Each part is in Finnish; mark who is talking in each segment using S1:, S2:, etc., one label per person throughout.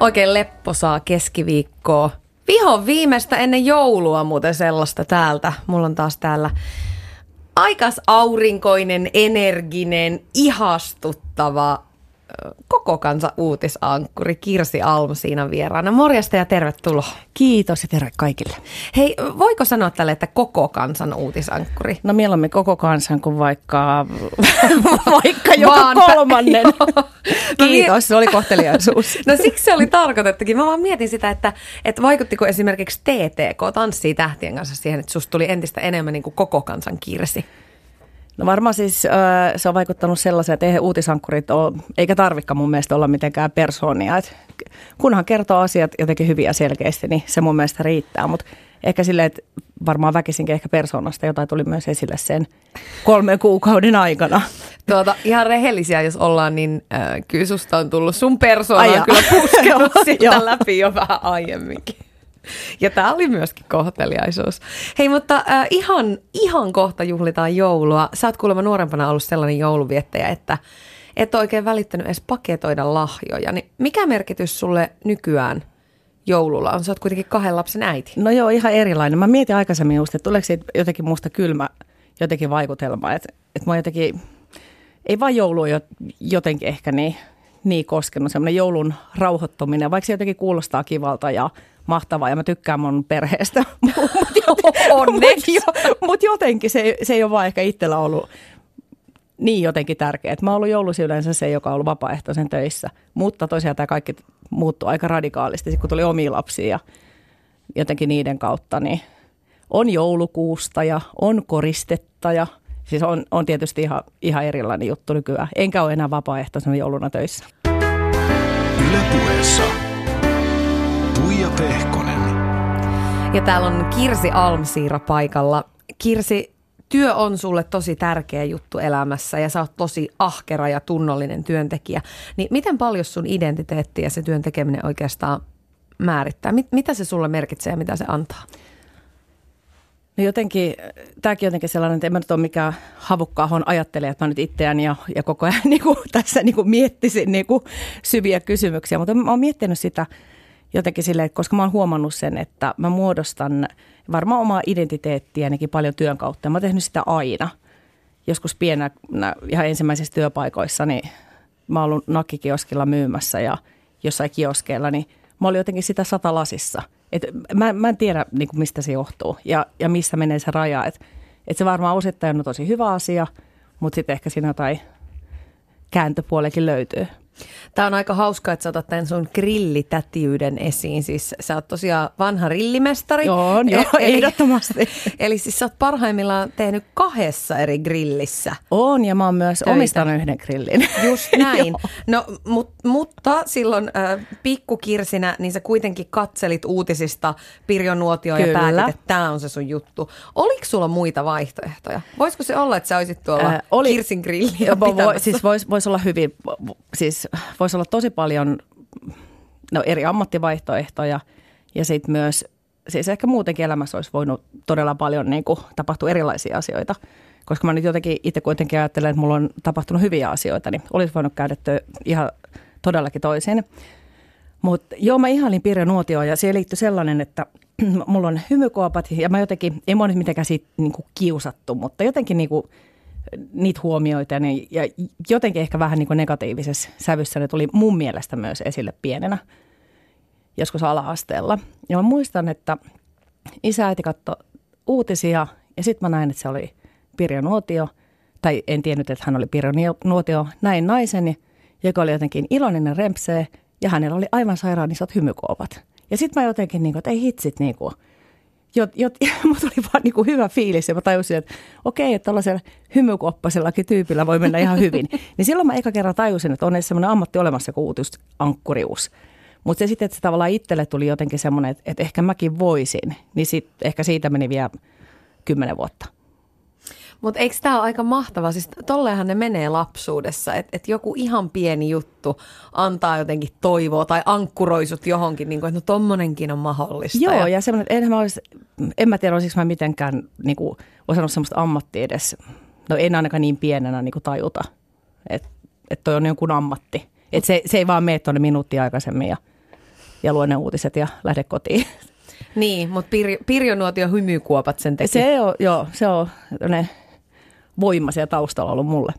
S1: Oikein lepposaa keskiviikkoa. Viho viimeistä ennen joulua muuten sellaista täältä. Mulla on taas täällä aikas aurinkoinen, energinen, ihastuttava koko kansa uutisankkuri Kirsi Alm siinä vieraana. Morjesta ja tervetuloa.
S2: Kiitos ja terve kaikille.
S1: Hei, voiko sanoa tälle, että koko kansan uutisankkuri?
S2: No mieluummin koko kansan kuin vaikka, vaikka joka
S1: Vaan-
S2: kolmannen.
S1: Joo. No niin.
S2: Kiitos, se oli kohteliaisuus.
S1: No siksi se oli tarkoitettukin. Mä vaan mietin sitä, että, että vaikuttiko esimerkiksi TTK, Tanssii tähtien kanssa siihen, että susta tuli entistä enemmän niin kuin koko kansan kirsi.
S2: No varmaan siis äh, se on vaikuttanut sellaiseen, että eihän uutisankkurit ole, eikä tarvikaan mun mielestä olla mitenkään persoonia. Et kunhan kertoo asiat jotenkin hyvin ja selkeästi, niin se mun mielestä riittää. Mutta ehkä silleen, että varmaan väkisinkin ehkä persoonasta jotain tuli myös esille sen kolmen kuukauden aikana.
S1: Tuota, ihan rehellisiä, jos ollaan, niin äh, kyllä susta on tullut sun persoona kyllä puskenut sitä läpi jo vähän aiemminkin. Ja tämä oli myöskin kohteliaisuus. Hei, mutta äh, ihan, ihan kohta juhlitaan joulua. Sä oot kuulemma nuorempana ollut sellainen jouluviettäjä, että et ole oikein välittänyt edes paketoida lahjoja. Niin mikä merkitys sulle nykyään joululla on? Sä oot kuitenkin kahden lapsen äiti.
S2: No joo, ihan erilainen. Mä mietin aikaisemmin just, että tuleeko siitä jotenkin musta kylmä jotenkin vaikutelma, että, että mä jotenkin, ei vaan joulu jo- jotenkin ehkä niin, niin koskenut, semmoinen joulun rauhoittuminen, vaikka se jotenkin kuulostaa kivalta ja mahtavaa ja mä tykkään mun perheestä.
S1: Onneksi.
S2: Mutta jo, mut jotenkin se, se ei ole vaan ehkä itsellä ollut niin jotenkin tärkeä. Mä oon ollut joulusi yleensä se, joka on ollut vapaaehtoisen töissä, mutta tosiaan tämä kaikki muuttui aika radikaalisti, kun tuli omia lapsia ja jotenkin niiden kautta, niin on joulukuusta ja on koristetta ja siis on, on tietysti ihan, ihan erilainen juttu nykyään. Enkä ole enää vapaaehtoisena jouluna töissä.
S3: Yle puheessa. Tuija Pehkonen.
S1: Ja täällä on Kirsi Almsiira paikalla. Kirsi, työ on sulle tosi tärkeä juttu elämässä ja sä oot tosi ahkera ja tunnollinen työntekijä. Niin miten paljon sun identiteetti ja se työn tekeminen oikeastaan määrittää? Mit, mitä se sulle merkitsee ja mitä se antaa?
S2: No jotenkin, tämäkin jotenkin sellainen, että en mä nyt ole mikään havukkahon ajattelija, että mä nyt itseäni ja, ja koko ajan niin kuin, tässä niin kuin miettisin niin kuin syviä kysymyksiä, mutta mä oon miettinyt sitä jotenkin että koska mä oon huomannut sen, että mä muodostan varmaan omaa identiteettiänikin paljon työn kautta mä oon tehnyt sitä aina. Joskus pienä ihan ensimmäisissä työpaikoissa, niin mä oon ollut nakkikioskilla myymässä ja jossain kioskeilla, niin mä olin jotenkin sitä satalasissa. Et mä, mä en tiedä, niin kuin mistä se johtuu ja, ja missä menee se raja. Et, et se varmaan osittain on tosi hyvä asia, mutta sitten ehkä siinä jotain kääntöpuolekin löytyy.
S1: Tämä on aika hauska, että sä otat tämän sun grillitätiyden esiin. Siis sä oot tosiaan vanha rillimestari.
S2: Joo, joo, ehdottomasti.
S1: Eli siis sä oot parhaimmillaan tehnyt kahdessa eri grillissä.
S2: On ja mä oon myös
S1: Töitä.
S2: omistanut yhden grillin.
S1: Just näin. No, mut, mutta silloin äh, pikkukirsinä, niin sä kuitenkin katselit uutisista Pirjo Nuotio ja päätit, että tämä on se sun juttu. Oliko sulla muita vaihtoehtoja? Voisiko se olla, että sä olisit tuolla
S2: Ää, oli-
S1: Kirsin grilliä pitämässä?
S2: siis voisi vois olla hyvin, siis voisi olla tosi paljon no, eri ammattivaihtoehtoja ja sitten myös, siis ehkä muutenkin elämässä olisi voinut todella paljon niin kuin, tapahtua erilaisia asioita. Koska mä nyt jotenkin itse kuitenkin ajattelen, että mulla on tapahtunut hyviä asioita, niin olisi voinut käydä ihan todellakin toisin. Mutta joo, mä ihailin Pirjo Nuotioa ja siihen liittyi sellainen, että mulla on hymykoopat ja mä jotenkin, ei mua nyt mitenkään siitä niin kiusattu, mutta jotenkin niin kuin, niitä huomioita ne, ja jotenkin ehkä vähän niin kuin negatiivisessa sävyssä ne tuli mun mielestä myös esille pienenä joskus ala-asteella. Ja mä muistan, että isä äiti katsoi uutisia ja sitten mä näin, että se oli Pirjo Nuotio, tai en tiennyt, että hän oli Pirjo Nuotio, näin naiseni, joka oli jotenkin iloinen ja rempsee ja hänellä oli aivan sairaan isot hymykoopat. Ja sitten mä jotenkin, niin kuin, että ei hitsit, niin kuin, jot, jot, mulla tuli vaan niin kuin hyvä fiilis ja mä tajusin, että okei, että tällaisella hymykoppasellakin tyypillä voi mennä ihan hyvin. niin silloin mä eka kerran tajusin, että on edes semmoinen ammatti olemassa kuin uutisankkurius. Mutta se sitten, että se tavallaan itselle tuli jotenkin semmoinen, että, että ehkä mäkin voisin, niin sit, ehkä siitä meni vielä kymmenen vuotta.
S1: Mutta eikö tämä ole aika mahtava? Siis tolleenhan ne menee lapsuudessa, että et joku ihan pieni juttu antaa jotenkin toivoa tai ankkuroisut johonkin, niin kuin, että no tommonenkin on mahdollista.
S2: Joo, ja, ja semmoinen, enhän mä olisi, en mä tiedä, olisiko mä mitenkään niin kuin, osannut semmoista ammattia edes, no en ainakaan niin pienenä niin kuin tajuta, että et toi on jonkun ammatti. Että se, se ei vaan mene tuonne minuuttia aikaisemmin ja, ja lue ne uutiset ja lähde kotiin.
S1: Niin, mutta Pirjo, Pirjo Nuotio hymykuopat sen teki.
S2: Se on, joo, se on ne voima siellä taustalla ollut mulle.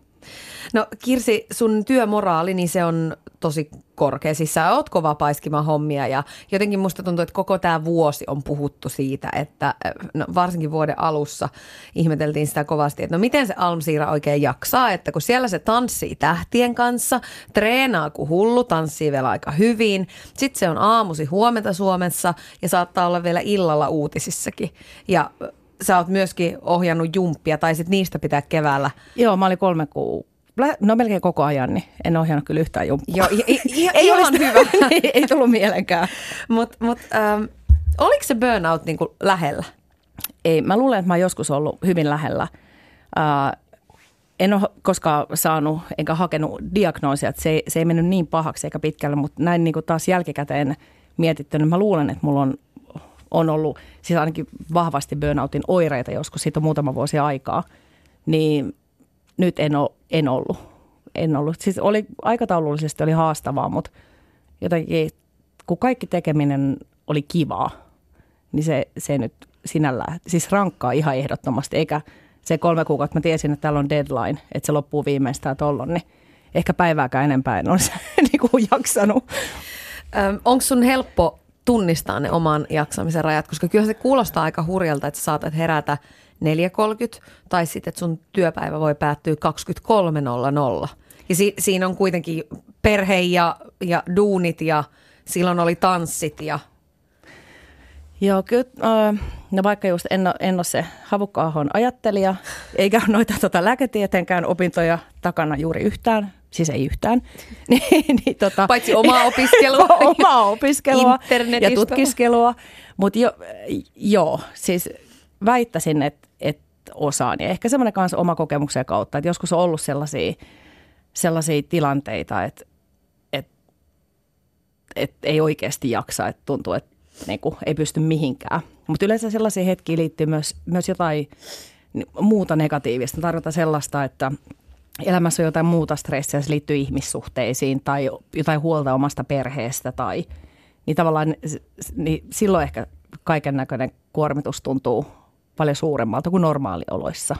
S1: No Kirsi, sun työmoraali, niin se on tosi korkea. Siis sä oot kova paiskimaan hommia ja jotenkin musta tuntuu, että koko tämä vuosi on puhuttu siitä, että no varsinkin vuoden alussa ihmeteltiin sitä kovasti, että no miten se Almsiira oikein jaksaa, että kun siellä se tanssii tähtien kanssa, treenaa kuin hullu, tanssii vielä aika hyvin, sitten se on aamusi huomenta Suomessa ja saattaa olla vielä illalla uutisissakin ja sä oot myöskin ohjannut jumppia, tai sitten niistä pitää keväällä.
S2: Joo, mä olin kolme kuukautta no melkein koko ajan, niin en ohjannut kyllä yhtään jumppaa.
S1: Joo, i, i, ei ihan hyvä.
S2: ei, ei tullut mielenkään.
S1: Mutta mut, ähm, oliko se burnout niinku lähellä?
S2: Ei, mä luulen, että mä oon joskus ollut hyvin lähellä. Äh, en ole koskaan saanut enkä hakenut diagnoosia, että se ei, se ei mennyt niin pahaksi eikä pitkälle, mutta näin niin kuin taas jälkikäteen mietitty, niin mä luulen, että mulla on, on ollut siis ainakin vahvasti burnoutin oireita joskus, siitä on muutama vuosi aikaa. Niin nyt en, ole, en ollut. En ollut. Siis oli, aikataulullisesti oli haastavaa, mutta jotenkin kun kaikki tekeminen oli kivaa, niin se, se nyt sinällään, siis rankkaa ihan ehdottomasti, eikä se kolme kuukautta, mä tiesin, että täällä on deadline, että se loppuu viimeistään tollon, niin ehkä päivääkään enempää en olisi niin kuin jaksanut.
S1: Onko sun helppo tunnistaa ne oman jaksamisen rajat, koska kyllä se kuulostaa aika hurjalta, että sä saatat herätä 4.30 tai sitten, että sun työpäivä voi päättyä 23.00. Ja si- siinä on kuitenkin perhe ja, ja duunit ja silloin oli tanssit ja
S2: Joo, kyllä, äh, no vaikka just en ole, en ole se havukkaahon ajattelija, eikä noita tota, lääketieteenkään opintoja takana juuri yhtään, siis ei yhtään.
S1: niin, niin, tota, Paitsi omaa opiskelua.
S2: omaa opiskelua ja tutkiskelua. Mutta jo, joo, siis väittäisin, että, että osaan. Ja ehkä semmoinen kanssa oma kokemuksen kautta, että joskus on ollut sellaisia, sellaisia tilanteita, että, että, että ei oikeasti jaksa, että tuntuu, että niin kuin, ei pysty mihinkään. Mutta yleensä sellaisiin hetkiin liittyy myös, myös jotain muuta negatiivista. Tarkoitan sellaista, että elämässä on jotain muuta stressiä, se liittyy ihmissuhteisiin tai jotain huolta omasta perheestä tai niin tavallaan niin silloin ehkä kaiken näköinen kuormitus tuntuu paljon suuremmalta kuin normaalioloissa.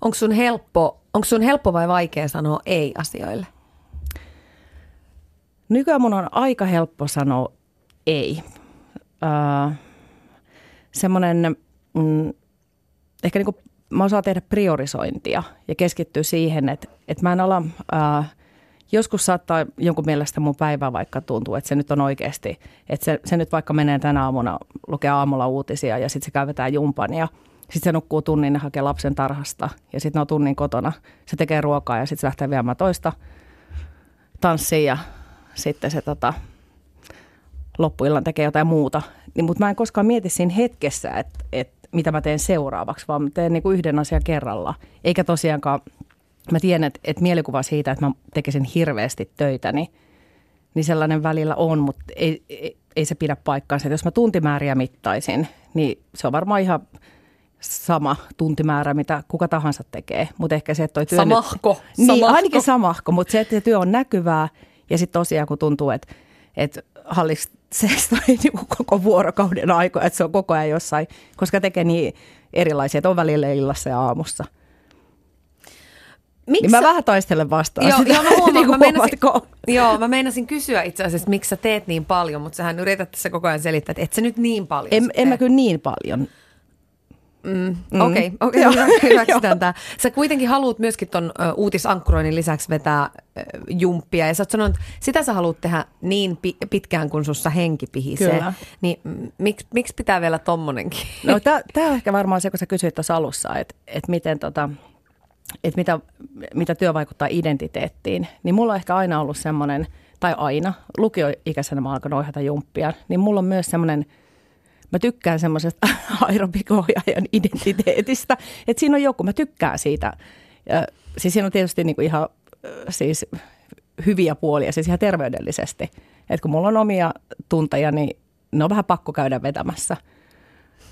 S1: Onko sun helppo, onko sun helppo vai vaikea sanoa ei asioille?
S2: Nykyään mun on aika helppo sanoa ei. Äh, semmoinen, mm, ehkä niin mä osaan tehdä priorisointia ja keskittyä siihen, että, että mä en ala, äh, joskus saattaa jonkun mielestä mun päivä vaikka tuntuu, että se nyt on oikeasti, että se, se nyt vaikka menee tänä aamuna, lukee aamulla uutisia ja sitten se käy jumpan ja sitten se nukkuu tunnin ja hakee lapsen tarhasta ja sitten on tunnin kotona. Se tekee ruokaa ja sitten se lähtee viemään toista tanssiin ja sitten se tota, loppuillan tekee jotain muuta. Niin, mutta mä en koskaan mieti siinä hetkessä, että, että mitä mä teen seuraavaksi, vaan mä teen niin kuin yhden asian kerralla. Eikä tosiaankaan, mä tiedän, että, että mielikuva siitä, että mä tekisin hirveästi töitä, niin, niin sellainen välillä on, mutta ei, ei, ei se pidä paikkaansa. Että jos mä tuntimääriä mittaisin, niin se on varmaan ihan sama tuntimäärä, mitä kuka tahansa tekee. Mutta ehkä se, että toi työ
S1: Samahko.
S2: Nyt, niin, ainakin samahko, mutta se, että työ on näkyvää ja sitten tosiaan kun tuntuu, että, että hallitsee niin koko vuorokauden aikoja, että se on koko ajan jossain, koska tekee niin erilaisia, että on välillä illassa ja aamussa. Miksi niin mä vähän taistelen vastaan
S1: joo,
S2: sitä,
S1: joo, mä huomaan, niin mä meinasin, joo, mä meinasin kysyä itse asiassa, miksi sä teet niin paljon, mutta sähän yrität tässä koko ajan selittää, että et sä nyt niin paljon
S2: En, en mä kyllä niin paljon.
S1: Mm, okei, mm. okei, okay, okay, hyväksytään tämä. Sä kuitenkin haluat myöskin ton uutisankkuroinnin lisäksi vetää jumppia ja sä oot sanonut, että sitä sä haluat tehdä niin pi- pitkään kuin sussa henki pihisee. Kyllä. Niin miksi miks pitää vielä tommonenkin?
S2: No tämä on ehkä varmaan se, kun sä kysyit tuossa alussa, että et miten tota, että mitä, mitä työ vaikuttaa identiteettiin. Niin mulla on ehkä aina ollut semmoinen, tai aina, lukioikäisenä mä alkanut ohjata jumppia, niin mulla on myös semmoinen – mä tykkään semmoisesta aerobikohjaajan identiteetistä, että siinä on joku, mä tykkään siitä. Ja, siis siinä on tietysti niin kuin ihan siis hyviä puolia, siis ihan terveydellisesti. Että kun mulla on omia tunteja, niin ne on vähän pakko käydä vetämässä.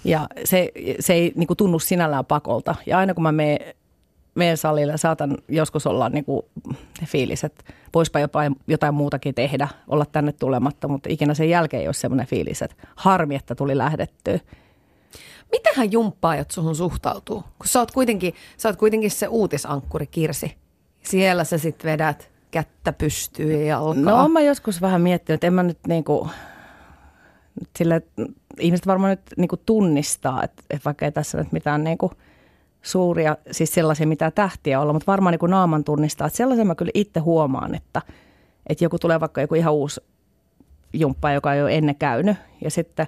S2: Ja se, se ei niin tunnu sinällään pakolta. Ja aina kun mä menen meen salille, saatan joskus olla niin kuin fiilis, että voispa jotain, jotain muutakin tehdä, olla tänne tulematta, mutta ikinä sen jälkeen ei ole semmoinen fiilis, että harmi, että tuli lähdettyä.
S1: Mitähän jumppaajat suhun suhtautuu? Kun sä oot kuitenkin, sä oot kuitenkin se uutisankkuri Kirsi. Siellä sä sitten vedät kättä pystyy ja alkaa.
S2: No mä joskus vähän miettinyt, että en mä nyt niinku, sille, ihmiset varmaan nyt niinku tunnistaa, että, että vaikka ei tässä nyt mitään niinku suuria, siis sellaisia mitä tähtiä olla, mutta varmaan niinku naaman tunnistaa, että sellaisen mä kyllä itse huomaan, että, että joku tulee vaikka joku ihan uusi jumppa, joka ei ole ennen käynyt. Ja sitten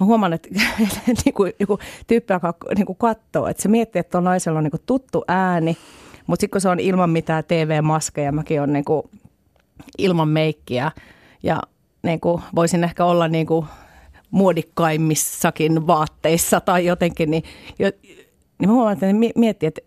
S2: mä huomaan, että niinku, joku tyyppi alkaa niinku katsoa, että se miettii, että on naisella on niinku tuttu ääni, mutta sitten kun se on ilman mitään TV-maskeja, mäkin on niinku ilman meikkiä. Ja niinku voisin ehkä olla niinku muodikkaimmissakin vaatteissa tai jotenkin, niin, niin mä huomaan, että ne miettii, että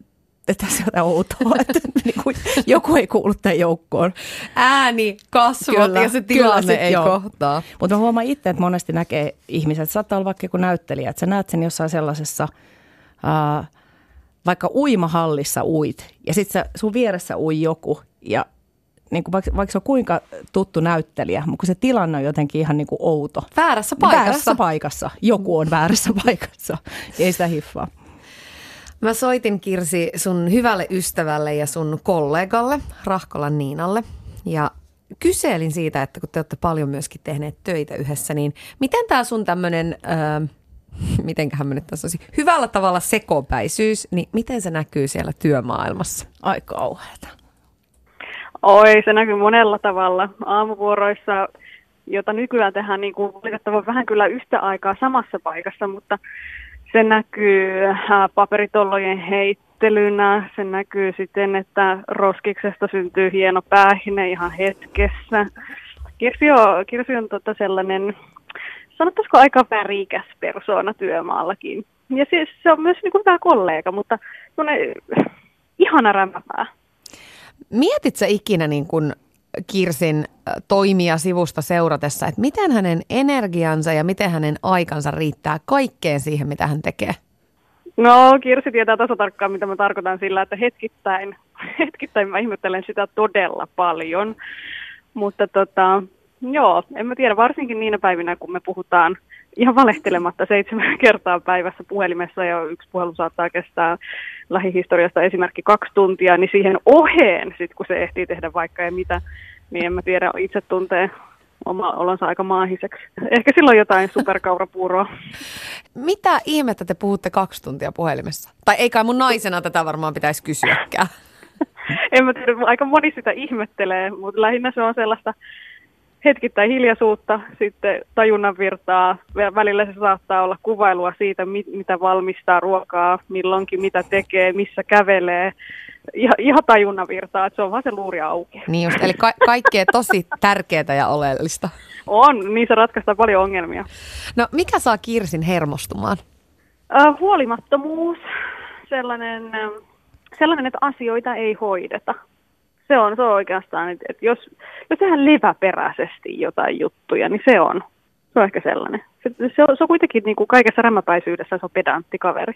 S2: että tässä on outoa, että niin kuin joku ei kuulu tämän joukkoon.
S1: Ääni, kasvot kyllä, ja se tilanne kyllä, ei joo. kohtaa.
S2: Mutta mä huomaan itse, että monesti näkee ihmiset, että saattaa olla vaikka joku näyttelijä, että sä näet sen jossain sellaisessa uh, vaikka uimahallissa uit ja sitten sun vieressä ui joku ja niin kuin vaikka, vaikka se on kuinka tuttu näyttelijä, mutta se tilanne on jotenkin ihan niin kuin outo.
S1: Väärässä paikassa.
S2: Väärässä paikassa. Joku on väärässä paikassa. Ei sitä hiffaa.
S1: Mä soitin Kirsi sun hyvälle ystävälle ja sun kollegalle, Rahkolan Niinalle. Ja kyselin siitä, että kun te olette paljon myöskin tehneet töitä yhdessä, niin miten tämä sun tämmöinen... Öö, mitenköhän mä nyt tässä olisi, hyvällä tavalla sekopäisyys, niin miten se näkyy siellä työmaailmassa?
S2: Ai kauheata.
S4: Oi, se näkyy monella tavalla. Aamuvuoroissa, jota nykyään tehdään niin kuin valitettavan vähän kyllä yhtä aikaa samassa paikassa, mutta se näkyy äh, paperitollojen heittelynä, se näkyy siten, että roskiksesta syntyy hieno päähine ihan hetkessä. Kirsi on, Kirsi on tota sellainen sanottaisiko aika värikäs persoona työmaallakin. Ja siis se on myös niin kuin hyvä kollega, mutta ihana rämäpää.
S1: Mietit ikinä niin kuin Kirsin äh, toimia sivusta seuratessa, että miten hänen energiansa ja miten hänen aikansa riittää kaikkeen siihen, mitä hän tekee?
S4: No, Kirsi tietää taso tarkkaan, mitä mä tarkoitan sillä, että hetkittäin, hetkittäin mä ihmettelen sitä todella paljon. Mutta tota, Joo, en mä tiedä, varsinkin niinä päivinä, kun me puhutaan ihan valehtelematta seitsemän kertaa päivässä puhelimessa ja yksi puhelu saattaa kestää lähihistoriasta esimerkki kaksi tuntia, niin siihen oheen, sit kun se ehtii tehdä vaikka ja mitä, niin en mä tiedä, itse tuntee oma olonsa aika maahiseksi. Ehkä silloin jotain superkaurapuuroa.
S1: Mitä ihmettä te puhutte kaksi tuntia puhelimessa? Tai ei kai mun naisena tätä varmaan pitäisi kysyäkään.
S4: en mä tiedä, aika moni sitä ihmettelee, mutta lähinnä se on sellaista hetkittäin hiljaisuutta, sitten tajunnan virtaa. Välillä se saattaa olla kuvailua siitä, mitä valmistaa ruokaa, milloinkin mitä tekee, missä kävelee. Ihan, ihan tajunnan virtaa, että se on vaan se luuri auki.
S1: Niin just, eli ka- kaikkea tosi tärkeää ja oleellista.
S4: On, niin se ratkaistaan paljon ongelmia.
S1: No mikä saa Kirsin hermostumaan?
S4: Äh, huolimattomuus, sellainen, sellainen, että asioita ei hoideta se on, se on oikeastaan, että, että jos, jos tehdään leväperäisesti jotain juttuja, niin se on, se on ehkä sellainen. Se, se, on, se on kuitenkin niin kuin kaikessa rämmäpäisyydessä se on pedantti kaveri.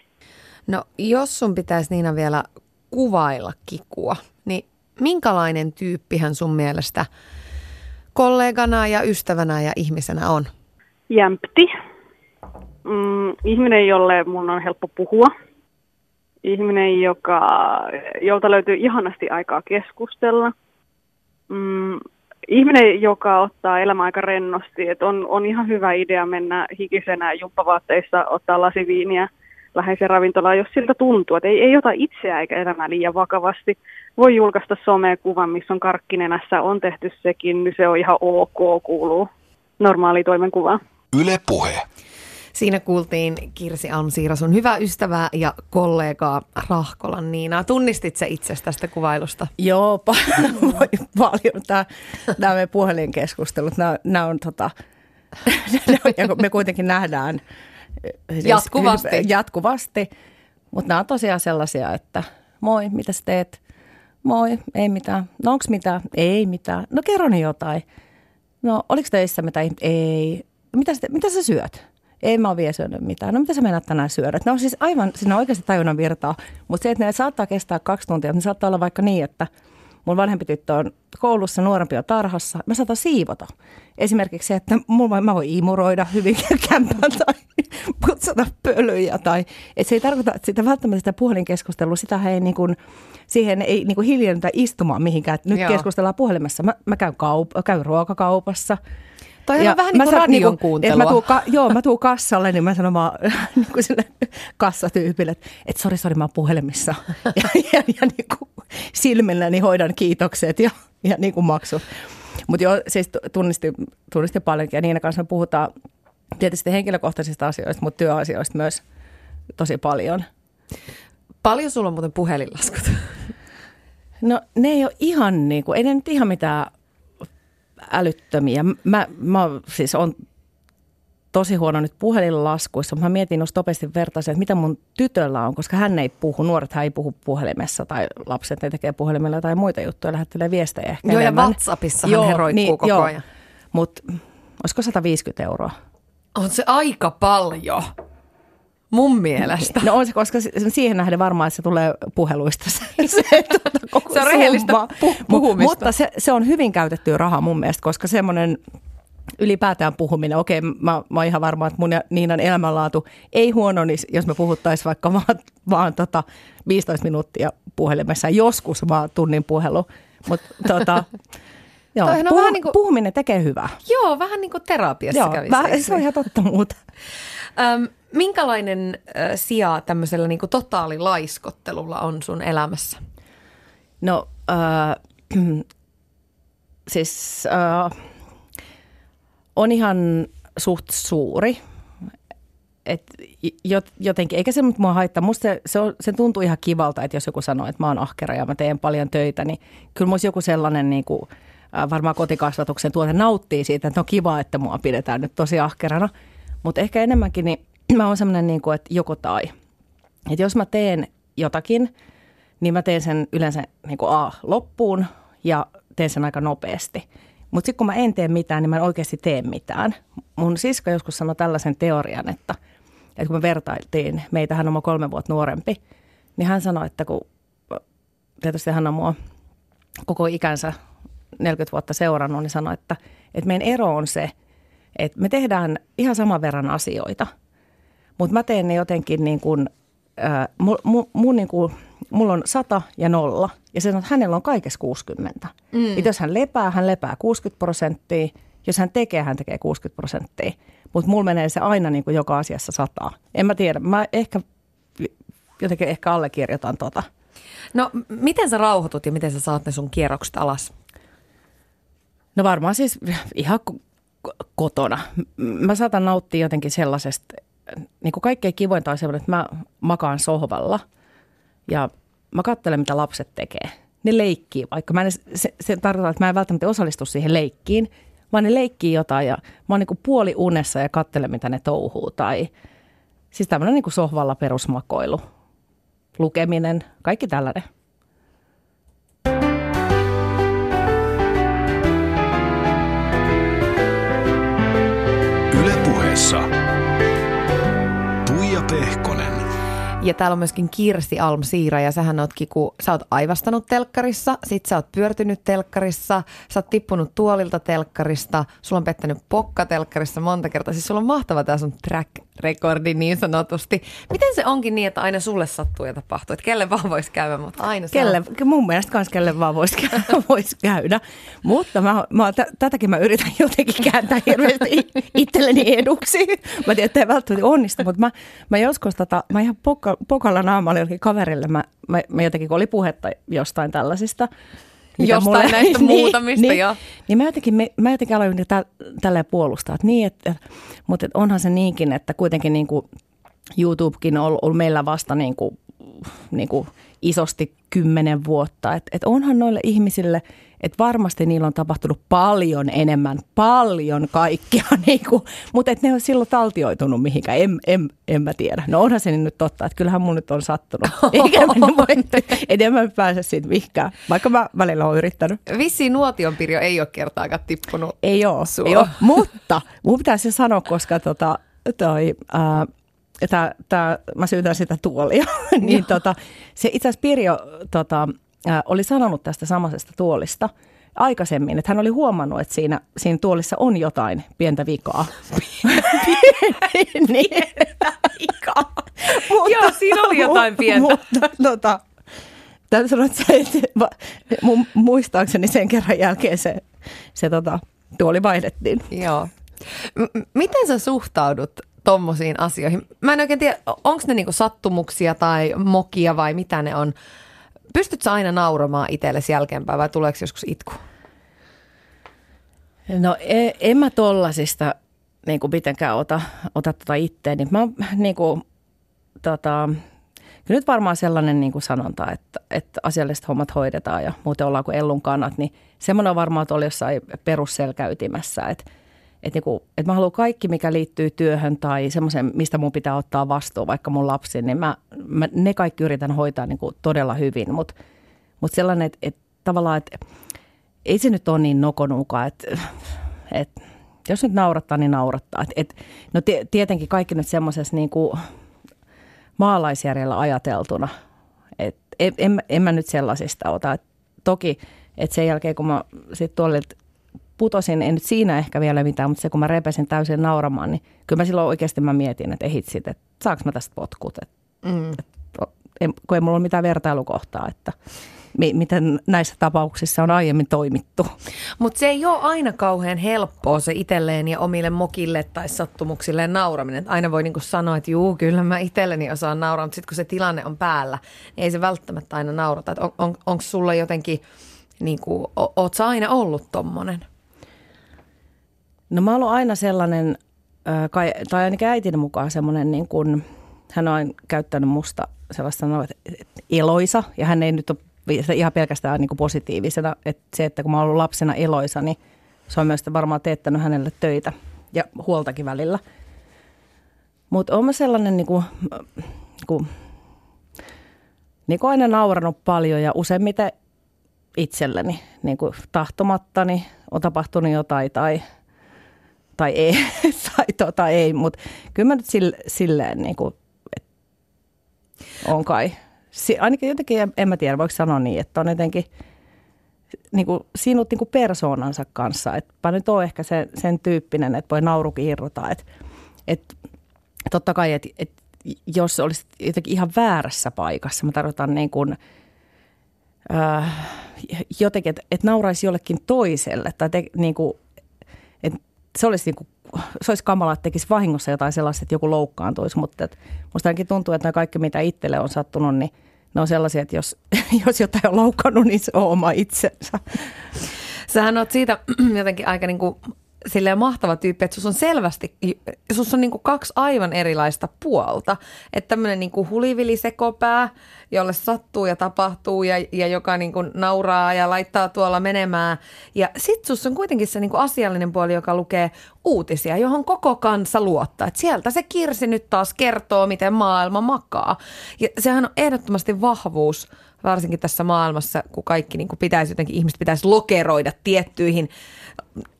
S1: No jos sun pitäisi Niina vielä kuvailla kikua, niin minkälainen tyyppihän sun mielestä kollegana ja ystävänä ja ihmisenä on?
S4: Jämpti. Mm, ihminen, jolle mun on helppo puhua ihminen, joka, jolta löytyy ihanasti aikaa keskustella. Mm, ihminen, joka ottaa elämä aika rennosti. Et on, on ihan hyvä idea mennä hikisenä juppavaatteissa, ottaa lasiviiniä läheisen ravintolaan, jos siltä tuntuu, että ei, ei ota itseä eikä elämää liian vakavasti. Voi julkaista somekuvan, missä on karkkinenässä, on tehty sekin, niin se on ihan ok, kuuluu normaali toimenkuvaan.
S3: Yle Puhe.
S1: Siinä kuultiin Kirsi Almsiira, sun hyvä ystävä ja kollega Rahkolan Niina. Tunnistit se itse tästä kuvailusta?
S2: Joo, paljon. Tämä, nämä meidän puhelinkeskustelut, nämä, nämä on tota, me kuitenkin nähdään siis
S1: Jatkuvasti.
S2: jatkuvasti. Mutta nämä on tosiaan sellaisia, että moi, mitä sä teet? Moi, ei mitään. No onks mitään? Ei mitään. No kerro jotain. No oliko töissä mitään? Ei. Mitä, sä- mitä sä syöt? Ei mä oon vielä syönyt mitään. No mitä sä meinaat tänään syödä? Ne on siis aivan, siinä on oikeasti tajunnan virtaa. Mutta se, että ne saattaa kestää kaksi tuntia, mutta ne saattaa olla vaikka niin, että mun vanhempi tyttö on koulussa, nuorempi on tarhassa. Mä saatan siivota. Esimerkiksi se, että mulla, mä voin imuroida hyvin kämpän tai putsata pölyjä. Tai, että se ei tarkoita, että sitä välttämättä sitä puhelinkeskustelua, sitä ei niin kuin, siihen ei niin kuin hiljennytä istumaan mihinkään. Nyt.
S1: Joo.
S2: keskustellaan puhelimessa. Mä, mä käyn, kaup- käyn ruokakaupassa.
S1: Toi on vähän niin kuin radion
S2: niinku-
S1: kuuntelua.
S2: Mä tuun, ka- joo, mä tuun kassalle, niin mä sanon vaan niin kuin sille kassatyypille, että et sori, sori, mä oon puhelimissa. Ja, ja, ja niin kuin silmilläni hoidan kiitokset ja, ja niin kuin maksu. Mutta joo, siis tu- tunnisti, tunnisti paljonkin ja Niina kanssa me puhutaan tietysti henkilökohtaisista asioista, mutta työasioista myös tosi paljon.
S1: Paljon sulla on muuten puhelinlaskut?
S2: No ne ei ole ihan niin kuin, ei ne nyt ihan mitään älyttömiä. Mä, mä siis on tosi huono nyt puhelinlaskuissa, mutta mä mietin just nopeasti vertaisin, että mitä mun tytöllä on, koska hän ei puhu, nuoret hän ei puhu puhelimessa tai lapset ne tekee puhelimella tai muita juttuja, lähettelee viestejä ehkä
S1: Joo, ja
S2: enemmän.
S1: WhatsAppissahan he roikkuu koko ajan.
S2: Mutta olisiko 150 euroa?
S1: On se aika paljon. Mun mielestä.
S2: No on se, koska si- siihen nähden varmaan, että se tulee puheluista se, se, tuota, koko
S1: Se on rehellistä
S2: summa.
S1: pu-
S2: Mu-
S1: puhumista.
S2: Mutta se, se on hyvin käytettyä rahaa mun mielestä, koska semmoinen ylipäätään puhuminen, okei, mä, mä oon ihan varma, että mun ja Niinan elämänlaatu ei huononisi, jos me puhuttaisiin vaikka vaan, vaan tota 15 minuuttia puhelimessa, joskus vaan tunnin puhelu. Mutta tota, joo,
S1: Toihan on
S2: puhu,
S1: vähän niin kuin-
S2: puhuminen tekee hyvää.
S1: Joo, vähän niin kuin terapiassa
S2: Joo,
S1: kävisi. eikö
S2: se on
S1: niin?
S2: ihan totta muuta.
S1: Öm, minkälainen ö, sija tämmöisellä niin totaalilaiskottelulla on sun elämässä?
S2: No äh, siis äh, on ihan suht suuri. Et jot, jotenkin, eikä se nyt mua haittaa. Musta se, se, on, se tuntuu ihan kivalta, että jos joku sanoo, että mä oon ahkera ja mä teen paljon töitä, niin kyllä musta joku sellainen niin kuin, äh, varmaan kotikasvatuksen tuote nauttii siitä, että on kiva, että mua pidetään nyt tosi ahkerana. Mutta ehkä enemmänkin, niin mä oon sellainen, niin kuin, että joko tai. Että jos mä teen jotakin, niin mä teen sen yleensä niin kuin A loppuun ja teen sen aika nopeasti. Mutta sitten kun mä en tee mitään, niin mä en oikeasti tee mitään. Mun sisko joskus sanoi tällaisen teorian, että, että kun me vertailtiin, meitä hän on kolme vuotta nuorempi, niin hän sanoi, että kun tietysti hän on mua koko ikänsä 40 vuotta seurannut, niin sanoi, että, että meidän ero on se, että me tehdään ihan saman verran asioita, mutta mä teen ne jotenkin niin kuin, äh, mu, mu, mun niin kuin, mulla on 100 ja nolla. Ja se sanoo, että hänellä on kaikessa 60. Mm. Et jos hän lepää, hän lepää 60 prosenttia. Jos hän tekee, hän tekee 60 prosenttia. Mutta mulla menee se aina niin kuin joka asiassa sataa. En mä tiedä. Mä ehkä jotenkin ehkä allekirjoitan tota.
S1: No, miten sä rauhoitut ja miten sä saat ne sun kierrokset alas?
S2: No varmaan siis ihan ko- ko- kotona. Mä saatan nauttia jotenkin sellaisesta, niin kuin kaikkein kivointa on semmoinen, että mä makaan sohvalla ja mä katselen, mitä lapset tekee. Ne leikkii, vaikka mä en, se, se tarkoittaa, että mä en välttämättä osallistu siihen leikkiin, vaan ne leikkii jotain ja mä oon niin kuin puoli unessa ja katselen, mitä ne touhuu. Tai siis tämmöinen niin kuin sohvalla perusmakoilu, lukeminen, kaikki tällainen.
S1: Ja täällä on myöskin Kirsti Alm Siira ja sähän ootkin, kun sä oot aivastanut telkkarissa, sit sä oot pyörtynyt telkkarissa, sä oot tippunut tuolilta telkkarista, sulla on pettänyt pokka telkkarissa monta kertaa. Siis sulla on mahtava tää sun track recordi niin sanotusti. Miten se onkin niin, että aina sulle sattuu ja tapahtuu, että kelle vaan voisi käydä, mutta aina
S2: Kelle,
S1: oot-
S2: mun mielestä kans kelle vaan voisi käydä, vois käydä. Mutta mä, mä, t- tätäkin mä yritän jotenkin kääntää hirveästi itselleni eduksi. Mä tiedän, että ei välttämättä onnistu, mutta mä, mä joskus tota, mä ihan poka, pokalla naamalla jollekin kaverille, mä, mä, mä jotenkin, kun oli puhetta jostain tällaisista.
S1: Jostain näistä muutamista,
S2: niin,
S1: joo.
S2: Niin mä jotenkin, mä, jotenkin aloin niin tä, tälleen puolustaa, että niin, että, mutta että onhan se niinkin, että kuitenkin niin kuin YouTubekin on ollut meillä vasta niin kuin, niin kuin isosti kymmenen vuotta. Että et onhan noille ihmisille, että varmasti niillä on tapahtunut paljon enemmän, paljon kaikkia, niin kuin, mutta että ne on silloin taltioitunut mihinkään, en, en, en mä tiedä. No onhan se nyt totta, että kyllähän mun nyt on sattunut, eikä mä voi, enemmän pääse siitä mihinkään, vaikka mä välillä olen yrittänyt.
S1: Vissiin nuotionpirjo ei ole kertaakaan tippunut
S2: Ei ole,
S1: sua.
S2: ei ole. mutta mun pitäisi sanoa, koska tota, toi, ää, tää, tää, mä syytän sitä tuolia, niin tota, se itse asiassa Pirjo tota, oli sanonut tästä samaisesta tuolista aikaisemmin, että hän oli huomannut, että siinä, siinä tuolissa on jotain pientä vikaa. niin. Mutta-
S1: Joo, siinä oli jotain pientä.
S2: Mutta tota, täytyy sanoa, että se, va- mun, muistaakseni sen kerran jälkeen se, se tota, tuoli vaihdettiin.
S1: Joo. M- miten sä suhtaudut tommosiin asioihin? Mä en oikein tiedä, onko ne niinku sattumuksia tai mokia vai mitä ne on. Pystyt sä aina nauramaan itsellesi jälkeenpäin vai tuleeko joskus itku?
S2: No en, en mä tollasista niin kuin mitenkään ota, ota tota itteeni. Mä niin kuin, tota, kyllä nyt varmaan sellainen niin kuin sanonta, että, että asialliset hommat hoidetaan ja muuten ollaan kuin ellun kannat, niin semmoinen on varmaan tuolla jossain perusselkäytimessä, että että, niin kuin, että mä haluan kaikki, mikä liittyy työhön tai semmoisen, mistä mun pitää ottaa vastuu, vaikka mun lapsi, niin mä, mä ne kaikki yritän hoitaa niin kuin todella hyvin. Mutta mut sellainen, että, että tavallaan, että ei se nyt ole niin nokonuka, että, että jos nyt naurattaa, niin naurattaa. Et, et, no tie- tietenkin kaikki nyt semmoisessa niin kuin maalaisjärjellä ajateltuna, että en, en, en mä nyt sellaisista ota. Et toki, että sen jälkeen kun mä sitten tuolle putosin, en nyt siinä ehkä vielä mitään, mutta se kun mä repesin täysin nauramaan, niin kyllä mä silloin oikeasti mä mietin, että ehitsit, että saanko mä tästä potkut. Et,
S1: Mm.
S2: en, kun ei mulla ole mitään vertailukohtaa, että mi, miten näissä tapauksissa on aiemmin toimittu.
S1: Mutta se ei ole aina kauhean helppoa se itselleen ja omille mokille tai sattumuksille nauraminen. Et aina voi niinku sanoa, että juu, kyllä mä itselleni osaan nauraa, mutta sitten kun se tilanne on päällä, niin ei se välttämättä aina naurata. Et on, on, Onko sulla jotenkin, niinku, o, oot sä aina ollut tommonen?
S2: No mä oon aina sellainen, tai ainakin äitini mukaan semmoinen, niin kuin, hän on käyttänyt musta sellaista sanoa, että eloisa, ja hän ei nyt ole ihan pelkästään niin kuin positiivisena, että se, että kun mä oon ollut lapsena eloisa, niin se on myös varmaan teettänyt hänelle töitä ja huoltakin välillä. Mutta oon mä sellainen niin kuin, niin kuin, niin kuin aina nauranut paljon ja useimmiten itselleni, niin kuin tahtomattani on tapahtunut jotain tai, tai ei, tai tota ei, mutta kyllä mä nyt sille, silleen niin kuin, että on kai. Si, ainakin jotenkin, en, en mä tiedä, voiko sanoa niin, että on jotenkin niin kuin, sinut niin kuin persoonansa kanssa. Että mä nyt oon ehkä sen, sen tyyppinen, että voi naurukin irrota. Että, että totta kai, että, että jos olisit jotenkin ihan väärässä paikassa, mä tarkoitan niin kuin, äh, jotenkin, että, että nauraisi jollekin toiselle tai te, niin kuin, se olisi, niin kuin, se olisi kamala, että tekisi vahingossa jotain sellaista, että joku loukkaantuisi, mutta että musta ainakin tuntuu, että nämä kaikki, mitä itselle on sattunut, niin ne on sellaisia, että jos, jos jotain on loukannut, niin se on oma itsensä.
S1: Sähän oot siitä jotenkin aika niinku silleen mahtava tyyppi, että sus on selvästi, sus on niinku kaksi aivan erilaista puolta. Että tämmöinen niinku hulivilisekopää, jolle sattuu ja tapahtuu ja, ja joka niinku nauraa ja laittaa tuolla menemään. Ja sit sus on kuitenkin se niinku asiallinen puoli, joka lukee uutisia, johon koko kansa luottaa. Et sieltä se Kirsi nyt taas kertoo, miten maailma makaa. Ja sehän on ehdottomasti vahvuus varsinkin tässä maailmassa, kun kaikki niin kuin pitäisi jotenkin, ihmiset pitäisi lokeroida tiettyihin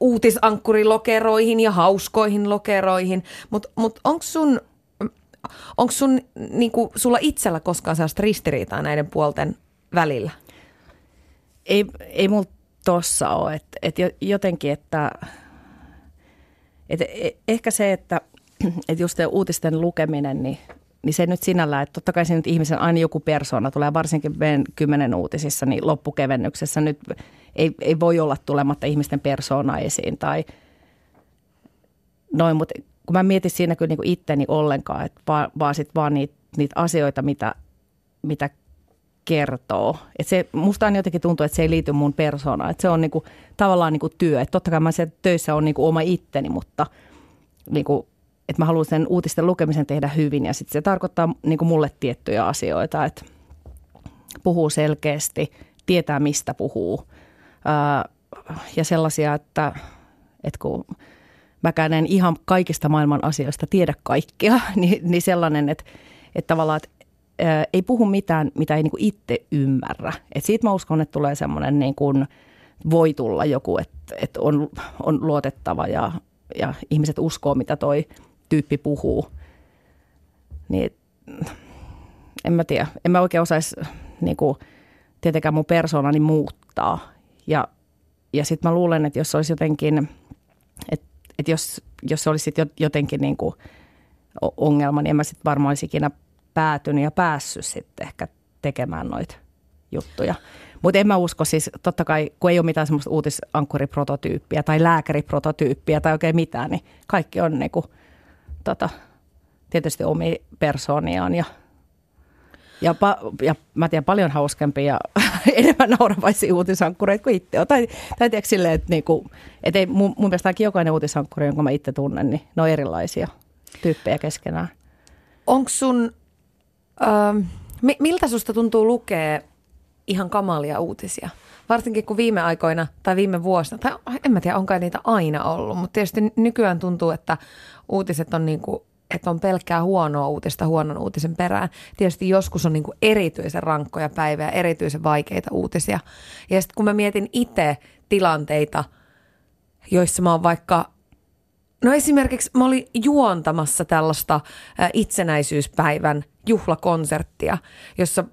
S1: uutisankkurilokeroihin ja hauskoihin lokeroihin. Mutta mut, onko sun, onko sun, niin kuin, sulla itsellä koskaan sellaista ristiriitaa näiden puolten välillä?
S2: Ei, ei mulla tossa ole. että et jotenkin, että et e- ehkä se, että et just uutisten lukeminen, niin, niin se nyt sinällään, että totta kai se nyt ihmisen aina joku persona tulee, varsinkin kymmenen uutisissa, niin loppukevennyksessä nyt ei, ei voi olla tulematta ihmisten persona esiin tai noin, mutta kun mä mietin siinä kyllä niin kuin itteni ollenkaan, että vaan, vaan sit vaan niitä, niitä asioita, mitä, mitä kertoo. Et se, musta aina jotenkin tuntuu, että se ei liity mun persoonaan. Että se on niinku, tavallaan niinku työ. Et totta kai mä siellä töissä on niinku oma itteni, mutta niinku, että mä haluan sen uutisten lukemisen tehdä hyvin. Ja sitten se tarkoittaa niinku mulle tiettyjä asioita, että puhuu selkeästi, tietää mistä puhuu. Ja sellaisia, että, että kun mäkään en ihan kaikista maailman asioista tiedä kaikkea, niin, niin sellainen, että, että tavallaan, että ei puhu mitään, mitä ei niin kuin itse ymmärrä. Et siitä mä uskon, että tulee semmoinen niin kuin, voi tulla joku, että, että on, on luotettava ja, ja ihmiset uskoo, mitä toi tyyppi puhuu. Niin en mä tiedä. En mä oikein osaisi niin kuin, tietenkään mun persoonani muuttaa. Ja, ja sitten mä luulen, että jos olisi jotenkin, että, että jos, jos se olisi jotenkin niin kuin ongelma, niin en mä sitten varmaan olisi ikinä päätynyt ja päässyt sitten ehkä tekemään noita juttuja. Mutta en mä usko siis, totta kai kun ei ole mitään semmoista uutisankkuriprototyyppiä tai lääkäriprototyyppiä tai oikein mitään, niin kaikki on niinku, tota, tietysti omi persooniaan ja ja, pa- ja mä tiedän paljon hauskempia ja enemmän nauravaisia uutisankkureita kuin itse on. Tai, tai tiedätkö silleen, että, niinku, että ei, mun, mun mielestä jokainen uutisankkuri, jonka mä itse tunnen, niin ne on erilaisia tyyppejä keskenään.
S1: Onko sun, ähm, miltä susta tuntuu lukea ihan kamalia uutisia? Varsinkin kun viime aikoina tai viime vuosina, tai en mä tiedä, onko niitä aina ollut, mutta tietysti nykyään tuntuu, että uutiset on niin kuin että on pelkkää huonoa uutista huonon uutisen perään. Tietysti joskus on niin kuin erityisen rankkoja päiviä, erityisen vaikeita uutisia. Ja sitten kun mä mietin itse tilanteita, joissa mä oon vaikka No esimerkiksi mä olin juontamassa tällaista itsenäisyyspäivän juhlakonserttia, jossa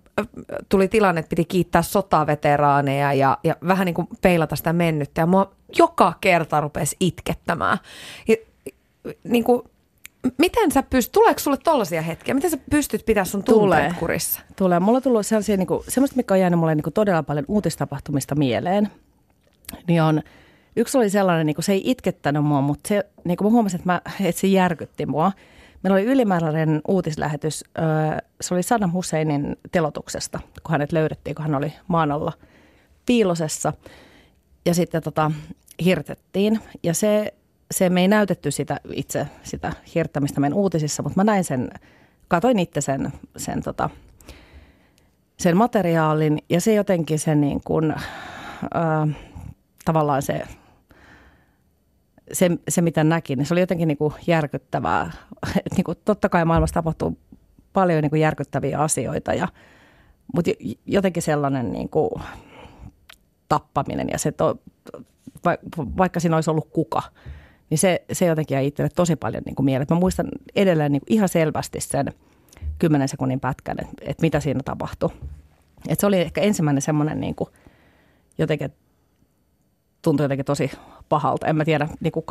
S1: tuli tilanne, että piti kiittää sotaveteraaneja ja, ja vähän niin kuin peilata sitä mennyttä. Ja mua joka kerta rupesi itkettämään. Ja, niin kuin, miten sä pystyt, tuleeko sulle tollaisia hetkiä? Miten sä pystyt pitää sun tunteet Tulee. kurissa?
S2: Tulee. Mulla on tullut sellaisia, niin kuin, semmoista, mikä on jäänyt mulle niin kuin todella paljon uutistapahtumista mieleen. Niin on, yksi oli sellainen, niin kuin, se ei itkettänyt mua, mutta se, niin kuin mä huomasin, että, mä, että se järkytti mua. Meillä oli ylimääräinen uutislähetys. Se oli Saddam Husseinin telotuksesta, kun hänet löydettiin, kun hän oli maan alla piilosessa. Ja sitten tota, hirtettiin. Ja se se me ei näytetty sitä itse sitä hirttämistä meidän uutisissa, mutta mä näin sen, katoin itse sen, sen, tota, sen materiaalin ja se jotenkin se niin kuin, äh, tavallaan se, se, se, mitä näkin, niin se oli jotenkin niin kuin järkyttävää. Et niin kuin, totta kai maailmassa tapahtuu paljon niin kuin järkyttäviä asioita, ja, mutta jotenkin sellainen niin kuin, tappaminen ja se, to, vaikka siinä olisi ollut kuka – niin se, se jotenkin jäi itselle tosi paljon niin kuin mieleen. Mä muistan edelleen niin kuin ihan selvästi sen kymmenen sekunnin pätkän, että, että mitä siinä tapahtui. Et se oli ehkä ensimmäinen semmoinen niin jotenkin, tuntui jotenkin tosi pahalta. En mä tiedä, niin kuin